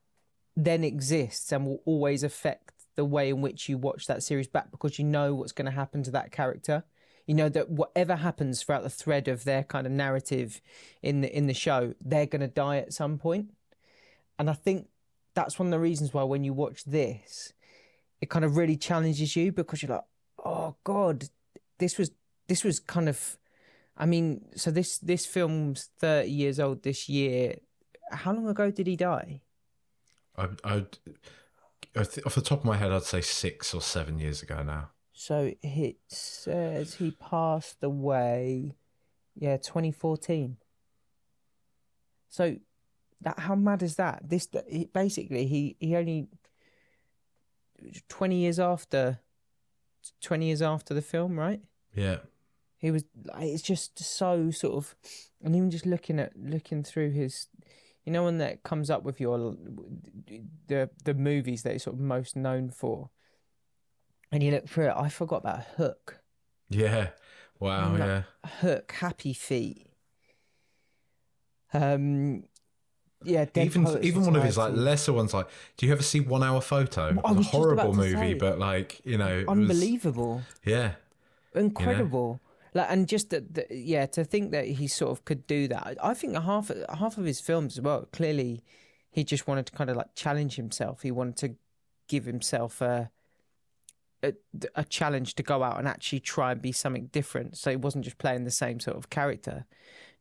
then exists and will always affect the way in which you watch that series back because you know what's going to happen to that character. You know that whatever happens throughout the thread of their kind of narrative in the in the show, they're going to die at some point. And I think that's one of the reasons why when you watch this, it kind of really challenges you because you're like, oh god, this was this was kind of I mean, so this this film's thirty years old this year. How long ago did he die? I, I'd, I th- off the top of my head, I'd say six or seven years ago now. So it says he passed away, yeah, twenty fourteen. So that how mad is that? This he, basically he he only twenty years after, twenty years after the film, right? Yeah, he was it's just so sort of and even just looking at looking through his you know when that comes up with your the the movies that you're sort of most known for and you look through it i forgot about hook yeah. Wow. Yeah. hook happy feet um yeah Dead even Poets even one of his like lesser ones, like, do you ever see One Hour Photo? It was was a horrible movie, say. but like you know, it was- unbelievable yeah, incredible like and just yeah to think that he sort of could do that. I think half half of his films as well clearly he just wanted to kind of like challenge himself. He wanted to give himself a a, a challenge to go out and actually try and be something different. So he wasn't just playing the same sort of character.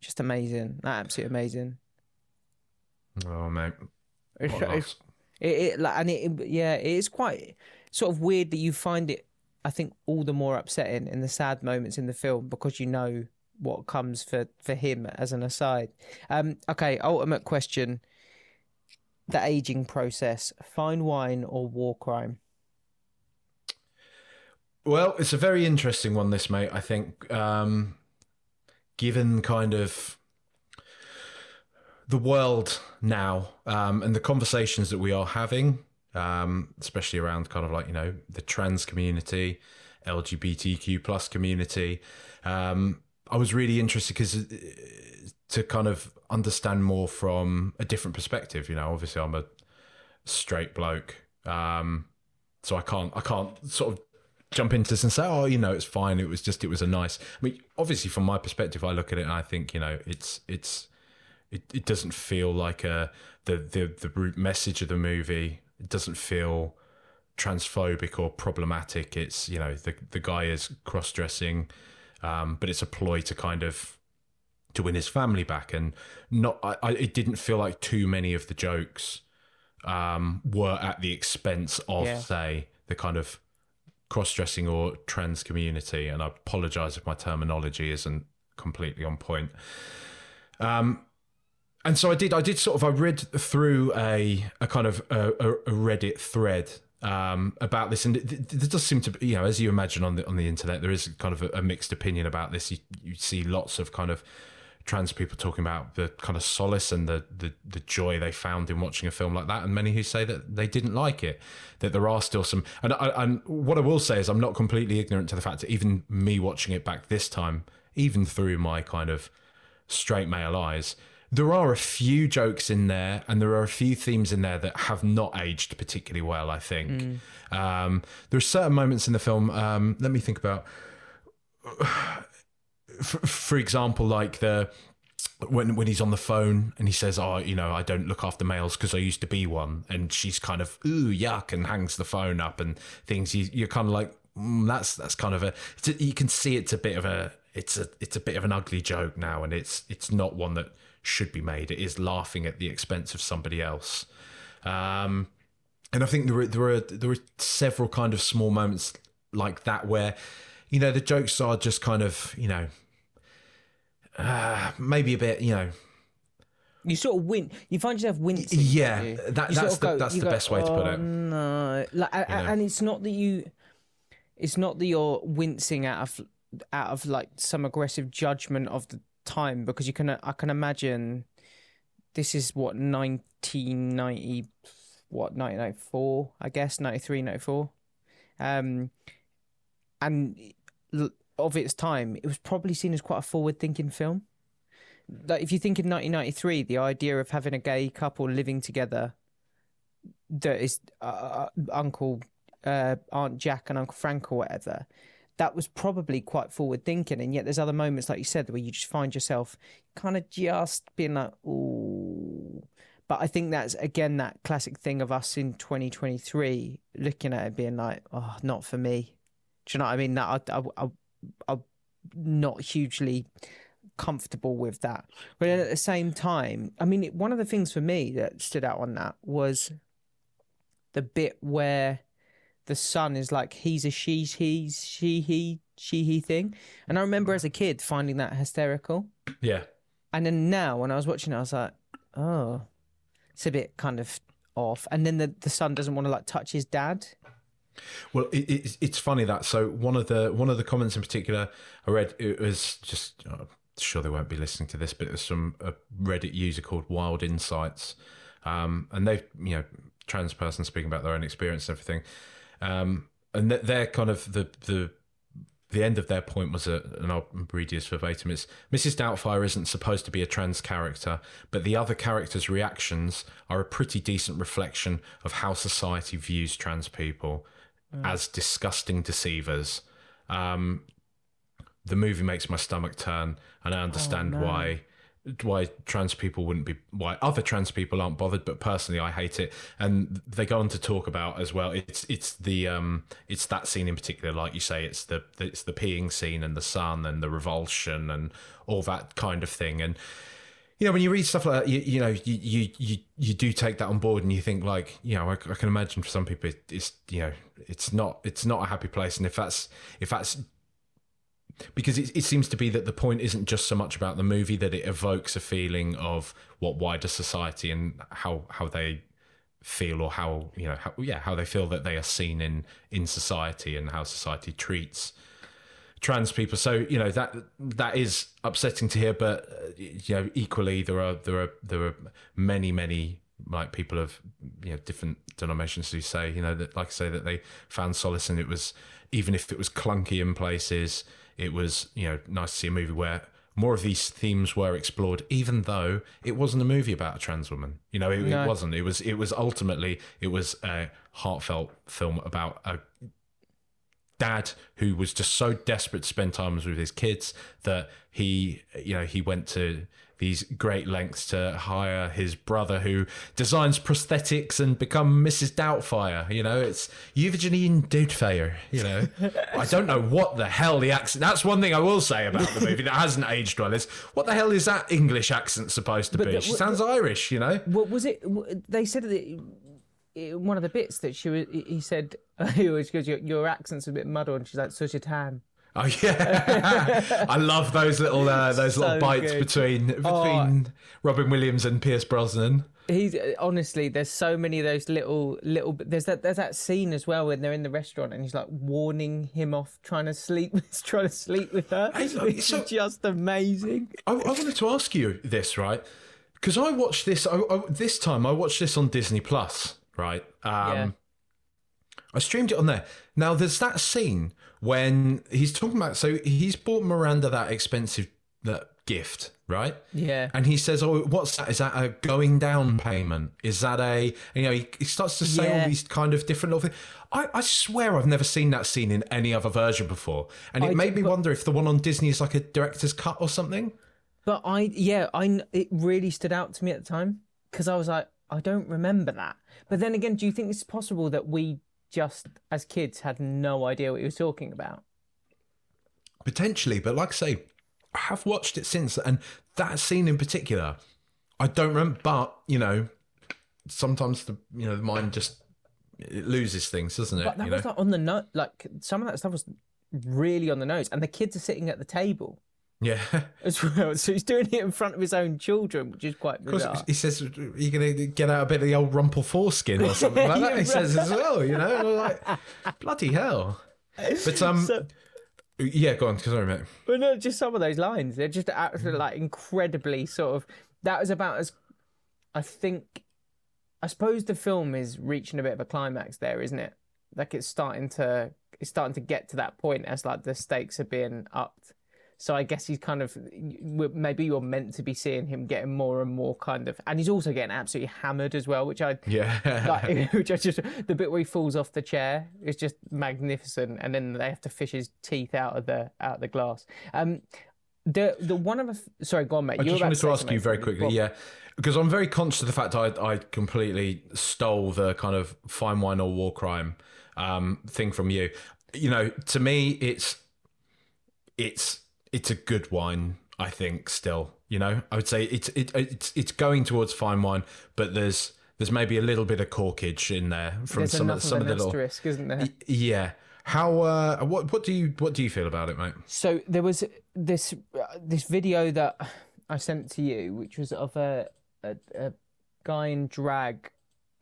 Just amazing. Absolutely amazing. Oh mate, It's- what it's- loss. it, it like and it yeah it is quite sort of weird that you find it i think all the more upsetting in the sad moments in the film because you know what comes for for him as an aside. Um okay ultimate question. The aging process. Fine wine or war crime? Well, it's a very interesting one, this mate. I think, um, given kind of the world now um, and the conversations that we are having, um, especially around kind of like you know the trans community, LGBTQ plus community. Um, I was really interested because to kind of understand more from a different perspective. You know, obviously I'm a straight bloke, um, so I can't I can't sort of jump into this and say, "Oh, you know, it's fine. It was just, it was a nice." I mean, obviously, from my perspective, I look at it and I think, you know, it's it's it, it doesn't feel like a the the the root message of the movie. It doesn't feel transphobic or problematic. It's you know the the guy is cross dressing, um, but it's a ploy to kind of to win his family back, and not. I, I, it didn't feel like too many of the jokes um, were at the expense of Yeah. say the kind of cross dressing or trans community. And I apologize if my terminology isn't completely on point. Um, and so I did. I did sort of. I read through a a kind of a, a, Reddit thread um, about this, and th- th- there does seem to be, you know, as you imagine on the on the internet, there is kind of a, a mixed opinion about this. You, you see lots of kind of trans people talking about the kind of solace and the, the the joy they found in watching a film like that, and many who say that they didn't like it. That there are still some, and I, and what I will say is, I'm not completely ignorant to the fact that even me watching it back this time, even through my kind of straight male eyes, there are a few jokes in there and there are a few themes in there that have not aged particularly well, I think. Um, there are certain moments in the film, um, let me think about, for, for example, like the. When when he's on the phone and he says, "Oh, you know, I don't look after males because I used to be one," and she's kind of ooh yuck and hangs the phone up and things. You, you're kind of like, mm, that's that's kind of a, it's a. You can see it's a bit of a it's a it's a bit of an ugly joke now, and it's it's not one that should be made. It is laughing at the expense of somebody else. Um, and I think there are, there are there are several kind of small moments like that where, you know, the jokes are just kind of you know, uh, maybe a bit you know, You sort of win. You find yourself wincing. yeah. you? That You sort that's of the go- that's the go, best way to put "Oh, it. No, like, a- know? and it's not that you, it's not that you're wincing out of out of like some aggressive judgment of the time because you can I can imagine this is what 1990 what 1994 I guess 93 94 um and of its time it was probably seen as quite a forward thinking film. Like if you think in 1993 the idea of having a gay couple living together that is uh, uncle uh, aunt jack and uncle frank or whatever that was probably quite forward thinking and yet there's other moments like you said where you just find yourself kind of just being like ooh. But i think that's again that classic thing of us in 2023 looking at it being like oh not for me. Do you know what i mean? That i, I, I, I'm not hugely comfortable with that. But at the same time, I mean, it, one of the things for me that stood out on that was the bit where the son is like, he's a she, he's she, he, she, he thing. And I remember as a kid finding that hysterical. Yeah, And then now when I was watching it, I was like, oh, it's a bit kind of off. And then the, the son doesn't want to like touch his dad. Well, it, it's it's funny that so one of the one of the comments in particular I read it was just I'm sure they won't be listening to this, but it was from a Reddit user called Wild Insights, um, and they've you know trans person speaking about their own experience and everything, um, and th- they're kind of the the the end of their point was a, and I'll read this verbatim. It's Mrs. Doubtfire isn't supposed to be a trans character, but the other characters' reactions are a pretty decent reflection of how society views trans people as disgusting deceivers. Um, the movie makes my stomach turn, and I understand why why trans people wouldn't be why other trans people aren't bothered but personally i hate it. And they go on to talk about as well it's it's the um it's that scene in particular like you say it's the it's the peeing scene and the son and the revulsion and all that kind of thing. And you know when you read stuff like that you, you know you, you you you do take that on board and you think like you know I, I can imagine for some people it, it's you know it's not it's not a happy place. And if that's if that's because it, it seems to be that the point isn't just so much about the movie that it evokes a feeling of what wider society and how how they feel or how you know how, yeah how they feel that they are seen in in society and how society treats trans people. So you know that that is upsetting to hear but uh, you know equally there are there are there are many many like people of you know different denominations who say you know that like I say that they found solace and it was even if it was clunky in places it was you know nice to see a movie where more of these themes were explored even though it wasn't a movie about a trans woman you know it, No. it wasn't it was it was ultimately it was a heartfelt film about a dad who was just so desperate to spend time with his kids that he you know he went to these great lengths to hire his brother who designs prosthetics and become Mrs. Doubtfire. You know, it's Eugene Doubtfire. You know, I don't know what the hell the accent. That's one thing I will say about the movie that hasn't aged well. Is what the hell is that English accent supposed to be? the- she sounds Irish. You know. What was it? They said that eh, one of the bits that she was. He said, "He always goes, your, your accent's a bit muddled." And she's like, "Such a tan." Oh yeah, I love those little uh, those little bites good. between between Oh. Robin Williams and Pierce Brosnan. He's honestly, there's so many of those little little. There's that there's that scene as well when they're in the restaurant and he's like warning him off trying to sleep, trying to sleep with her. Hey, look, It's so- just amazing. I, I wanted to ask you this, right? Because I watched this. I, I, this time, I watched this on Disney Plus, right? Um, Yeah. I streamed it on there. Now, there's that scene when he's talking about. So he's bought Miranda that expensive that gift, right? Yeah. And he says, "Oh, what's that? Is that a going down payment? Is that a?" you know, he, he starts to say all these kind of different little things. I, I swear I've never seen that scene in any other version before, and it I made me but- wonder if the one on Disney is like a director's cut or something. But I, yeah, I, it really stood out to me at the time because I was like, I don't remember that. But then again, do you think it's possible that we just, as kids, had no idea what he was talking about? Potentially, but like I say, I have watched it since, and that scene in particular, I don't remember. But you know, sometimes the you know the mind just it loses things, doesn't it? But that you know, was like on the note, like some of that stuff was really on the nose, and the kids are sitting at the table yeah. as well. So he's doing it in front of his own children, which is quite bizarre. He says you're going to get out a bit of the old rumple foreskin or something like that. Yeah, He says as well, you know, like bloody hell. But um, So- yeah, go on. Sorry, mate. But no, just some of those lines. They're just absolutely like incredibly sort of. That was about as. I think. I suppose the film is reaching a bit of a climax there, isn't it? Like it's starting to. It's starting to get to that point as like the stakes are being upped. So I guess he's kind of maybe you're meant to be seeing him getting more and more kind of, and he's also getting absolutely hammered as well, which I Yeah. like, which I just the bit where he falls off the chair is just magnificent, and then they have to fish his teeth out of the out of the glass. Um, the the one of the sorry, go on, mate. I just wanted to say ask you very quickly, yeah, because I'm very conscious of the fact I I completely stole the kind of fine wine or war crime um, thing from you. You know, to me, it's it's it's a good wine. I think still, you know, I would say it's it, it's it's going towards fine wine, but there's there's maybe a little bit of corkage in there from There's some of some of of the little asterisk, isn't there? yeah. How uh, what what do you what do you feel about it, mate? So there was this uh, this video that I sent to you, which was of a a, a guy in drag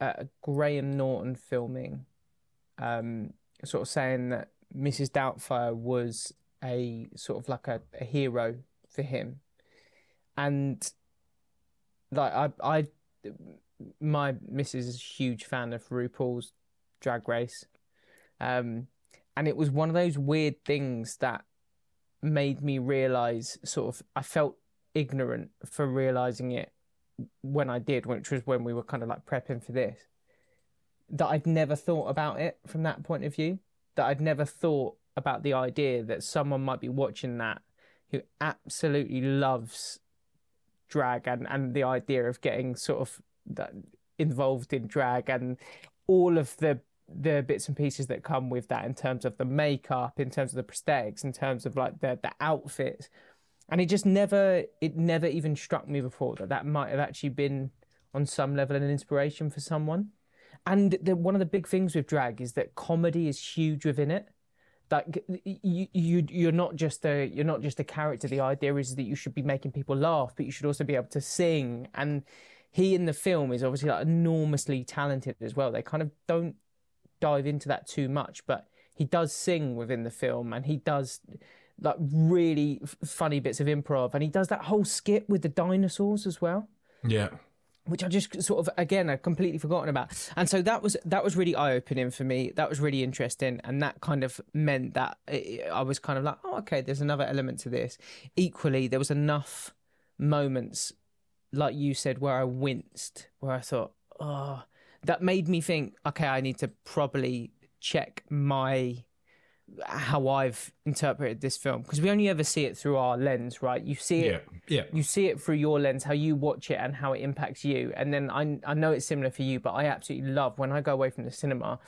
at a Graham Norton filming, um, sort of saying that Mrs. Doubtfire was a sort of like a, a hero for him, and like I I my missus is a huge fan of RuPaul's Drag Race, um, and it was one of those weird things that made me realize sort of I felt ignorant for realizing it when I did, which was when we were kind of like prepping for this. That I'd never thought about it from that point of view. That I'd never thought about the idea that someone might be watching that who absolutely loves drag and, and the idea of getting sort of involved in drag and all of the the bits and pieces that come with that in terms of the makeup, in terms of the prosthetics, in terms of like the the outfits. And it just never it never even struck me before that that might have actually been on some level an inspiration for someone. And the, one of the big things with drag is that comedy is huge within it. Like you, you, you're not just a, you're not just a character. The idea is that you should be making people laugh, but you should also be able to sing. And he in the film is obviously like enormously talented as well. They kind of don't dive into that too much, but he does sing within the film, and he does like really f- funny bits of improv, and he does that whole skit with the dinosaurs as well Yeah. Which I just sort of again I'd completely forgotten about. And so that was that was really eye opening for me. That was really interesting, and that kind of meant that I was kind of like, oh, okay, there's another element to this. Equally, there was enough moments, like you said, where I winced, where I thought, oh, that made me think, okay, I need to probably check my how I've interpreted this film because we only ever see it through our lens, right? You see it, Yeah, yeah. you see it through your lens, how you watch it and how it impacts you. And then I, I know it's similar for you, but I absolutely love when I go away from the cinema.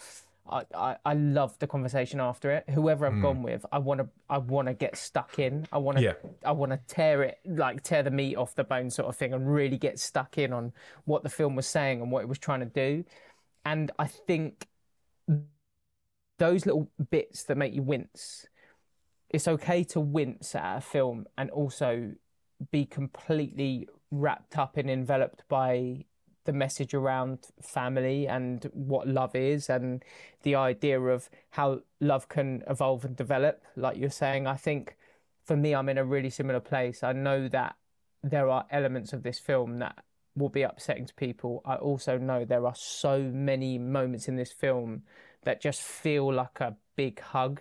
I, I, I love the conversation after it. Whoever I've mm. gone with, I want to I want to get stuck in. I want to Yeah. I want to tear it like tear the meat off the bone sort of thing and really get stuck in on what the film was saying and what it was trying to do. And I think those little bits that make you wince. It's okay to wince at a film and also be completely wrapped up and enveloped by the message around family and what love is and the idea of how love can evolve and develop like you're saying i think for me i'm in a really similar place i know that there are elements of this film that will be upsetting to people i also know there are so many moments in this film that just feel like a big hug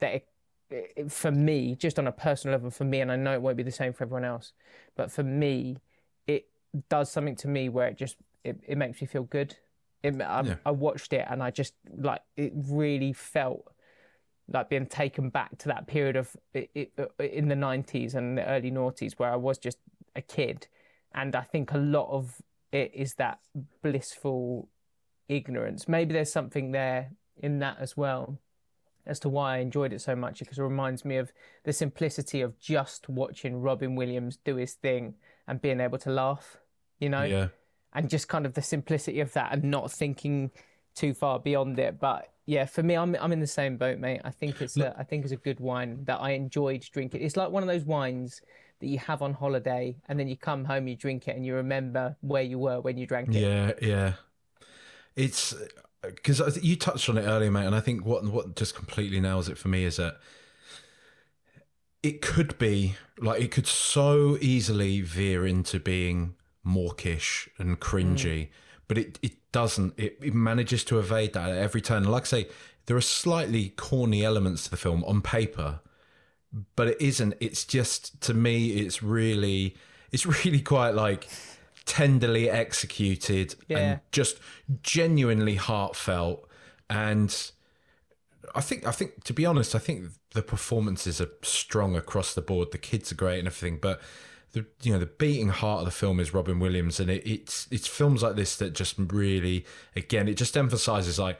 that it, it, for me just on a personal level for me and i know it won't be the same for everyone else but for me it does something to me where it just it, it makes me feel good it, I, Yeah. I watched it and i just like it really felt like being taken back to that period of it, it, uh, in the 90s and the early noughties where i was just a kid and i think a lot of it is that blissful ignorance maybe there's something there in that as well as to why I enjoyed it so much because it reminds me of the simplicity of just watching Robin Williams do his thing and being able to laugh, you know, Yeah. and just kind of the simplicity of that and not thinking too far beyond it. But yeah, for me, I'm I'm in the same boat, mate. I think it's a, I think it's a good wine that I enjoyed drinking. It's like one of those wines that you have on holiday and then you come home, you drink it, and you remember where you were when you drank it. Yeah, yeah. It's uh, because you touched on it earlier, mate, and I think what what just completely nails it for me is that it could be like it could so easily veer into being mawkish and cringy, mm. but it it doesn't. It, it manages to evade that at every turn. Like I say, there are slightly corny elements to the film on paper, but it isn't. It's just to me, it's really, it's really quite like tenderly executed Yeah. and just genuinely heartfelt. And I think, I think to be honest, I think the performances are strong across the board. The kids are great and everything, but the you know the beating heart of the film is Robin Williams, and it, it's it's films like this that just really, again, it just emphasizes like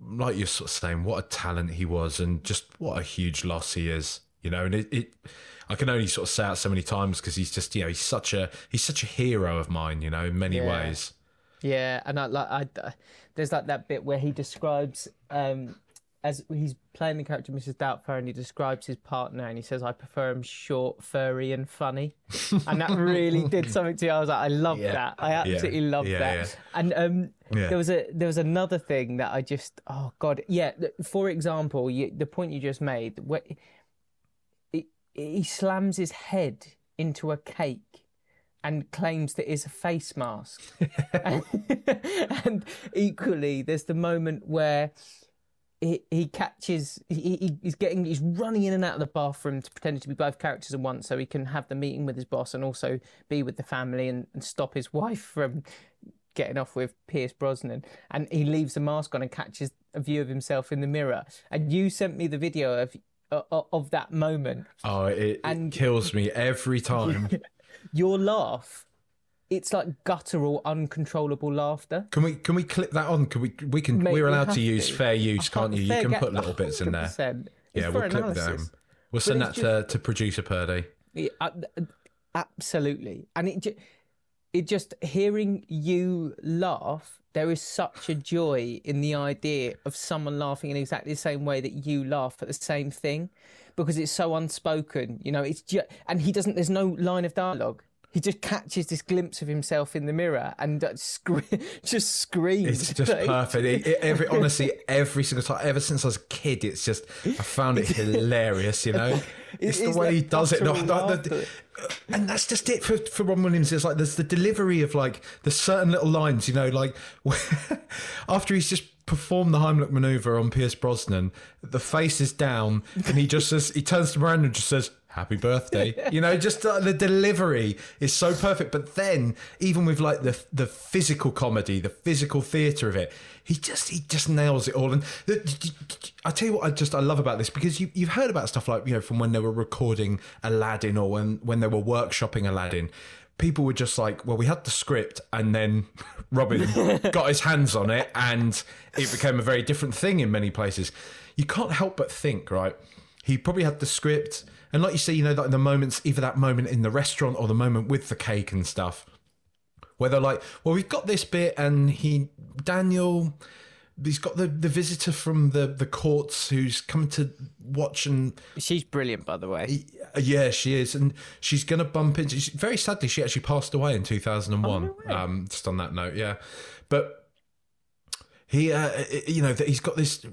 like you're sort of saying, what a talent he was, and just what a huge loss he is. You know, and it, it I can only sort of say it so many times because he's just, you know, he's such a he's such a hero of mine. You know, in many Yeah. ways. Yeah, and I like I, there's like that bit where he describes um as he's playing the character Mrs. Doubtfire and he describes his partner and he says I prefer him short, furry, and funny, and that really did something to me. I was like, I love Yeah. that. I absolutely love Yeah, that. yeah. And um, Yeah. there was a there was another thing that I just oh god yeah. For example, you, the point you just made where he, slams his head into a cake and claims that it's a face mask. and, equally, there's the moment where he, he catches he, he, he's getting he's running in and out of the bathroom to pretend to be both characters at once so he can have the meeting with his boss and also be with the family and, and stop his wife from getting off with Pierce Brosnan and he leaves the mask on and catches a view of himself in the mirror and you sent me the video of of, of that moment Oh, it, And- it kills me every time. your laugh it's like guttural uncontrollable laughter Can we can we clip that on? Can we we can Mate, we're allowed to use to. fair use, can't you? You can put little bits in there. Yeah, we'll clip them. We'll send that it's to, to producer Purdy. Yeah, uh, absolutely. And it, it just hearing you laugh, there is such a joy in the idea of someone laughing in exactly the same way that you laugh at the same thing, because it's so unspoken. You know, it's just and he doesn't. There's no line of dialogue. He just catches this glimpse of himself in the mirror and uh, scre- just screams. It's just Like, perfect. It, it- every honestly, every single time, ever since I was a kid, it's just I found it hilarious. You know, it's the way he does it. No, the- and that's just it for for Robin Williams. It's like there's the delivery of like the certain little lines. You know, like after he's just performed the Heimlich maneuver on Pierce Brosnan, the face is down, and he just says he turns to Miranda and just says, happy birthday. You know, just uh, the delivery is so perfect. But then, even with like the the physical comedy, the physical theatre of it, he just he just nails it all. And I tell you what, I just I love about this because you you've heard about stuff like you know from when they were recording Aladdin or when when they were workshopping Aladdin. People were just like, well, we had the script, and then Robin got his hands on it, and it became a very different thing in many places. You can't help but think, right? He probably had the script and like you see, you know, like the moments, either that moment in the restaurant or the moment with the cake and stuff, where they're like, well, we've got this bit, and he, Daniel, he's got the, the visitor from the, the courts who's come to watch and she's brilliant by the way. Yeah she is. And she's gonna bump into very sadly she actually passed away in 2001 oh, no um just on that note yeah. But he uh, you know that he's got this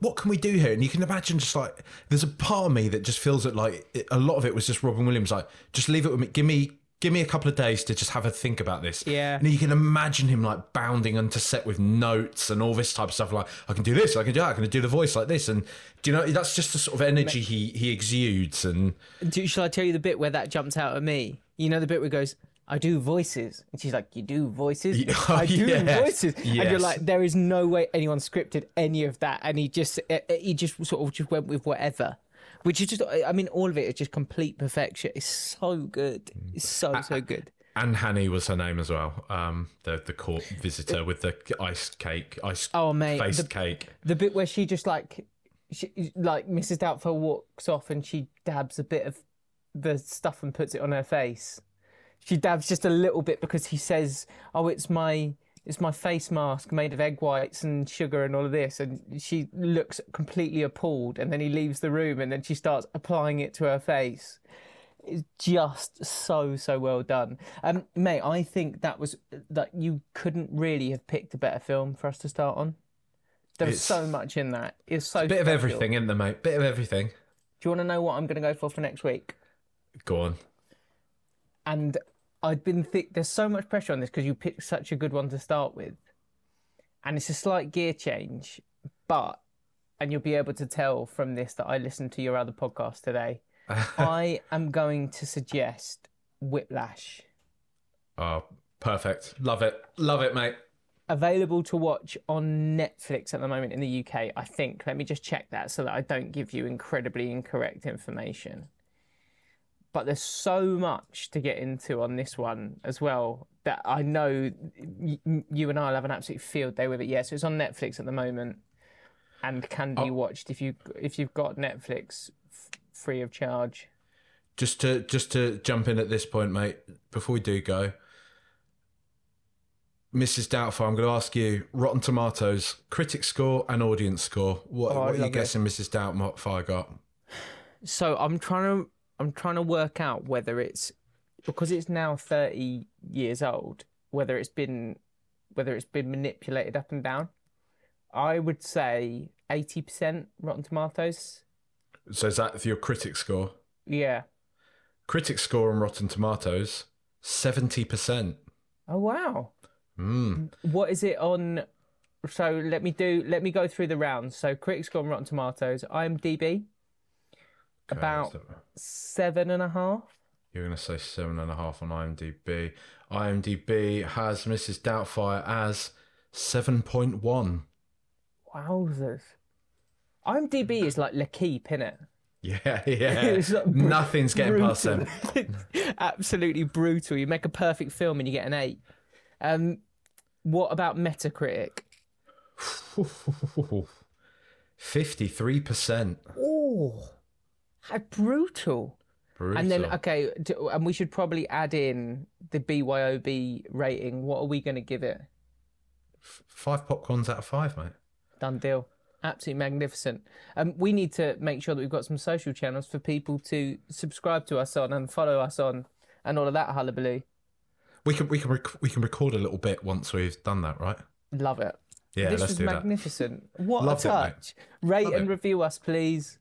what can we do here? And you can imagine just like there's a part of me that just feels that like a lot of it was just robin williams like just leave it with me. Give me give me a couple of days to just have a think about this. Yeah. And you can imagine him like bounding onto set with notes and all this type of stuff like i can do this i can do that i can do the voice like this. And do you know that's just the sort of energy he he exudes and do, shall i tell you the bit where that jumps out at me? You know the bit where he goes I do voices. And she's like, You do voices? I do yes. voices. Yes. And you're like, There is no way anyone scripted any of that. And he just, eh, eh, he just sort of just went with whatever. Which is just, I mean, all of it is just complete perfection. It's so good. It's so, so good. Anne Haney was her name as well. Um, the the court visitor with the ice cake, ice oh mate, faced the, cake. The bit where she just like, she, like Mrs. Doubtfire walks off and she dabs a bit of the stuff and puts it on her face she dabs just a little bit because he says, "Oh, it's my it's my face mask made of egg whites and sugar and all of this," and she looks completely appalled. And then he leaves the room, and then she starts applying it to her face. It's just so so well done, um, mate. I think that was that you couldn't really have picked a better film for us to start on. There was so much in that. It's so it's a bit special. of everything, isn't there, mate? Bit of everything. Do you want to know what I'm going to go for for next week? Go on. And I'd been there's so much pressure on this because you picked such a good one to start with, and it's a slight gear change, but and you'll be able to tell from this that I listened to your other podcast today. I am going to suggest Whiplash. Oh, perfect! Love it, love it, mate. Available to watch on Netflix at the moment in the UK, I think. Let me just check that so that I don't give you incredibly incorrect information but there's so much to get into on this one as well that I know y- you and I will have an absolute field day with it. Yes, yeah, so it's on Netflix at the moment and can be oh. watched if you if you've got Netflix f- free of charge. Just to just to jump in at this point, mate, before we do go, Mrs. Doubtfire, I'm going to ask you Rotten Tomatoes critic score and audience score. What, oh, what are you guessing Mrs. Doubtfire got? So I'm trying to I'm trying to work out whether it's because it's now 30 years old, whether it's been whether it's been manipulated up and down. I would say 80% Rotten Tomatoes. So is that your critic score? Yeah. Critic score on Rotten Tomatoes 70%. Oh wow. Mm. What is it on so let me do let me go through the rounds. So critic score on Rotten Tomatoes, IMDb Okay, about seven and a half. You're going to say seven and a half on IMDb. IMDb has Mrs. Doubtfire as 7.1. Wowzers. IMDb is like L'Équipe, innit? Yeah, yeah. like br- Nothing's getting brutal. past them. Absolutely brutal. You make a perfect film and you get an eight. Um, what about Metacritic? 53%. Oh. How brutal. Brutal. And then, okay, and we should probably add in the BYOB rating. What are we going to give it? Five popcorns out of five, mate. Done deal. Absolutely magnificent. Um, we need to make sure that we've got some social channels for people to subscribe to us on and follow us on, and all of that hullabaloo. We can we can rec- we can record a little bit once we've done that, right? Love it. Yeah, this was do magnificent. What Loved a touch! It, Rate Love and it. review us, please.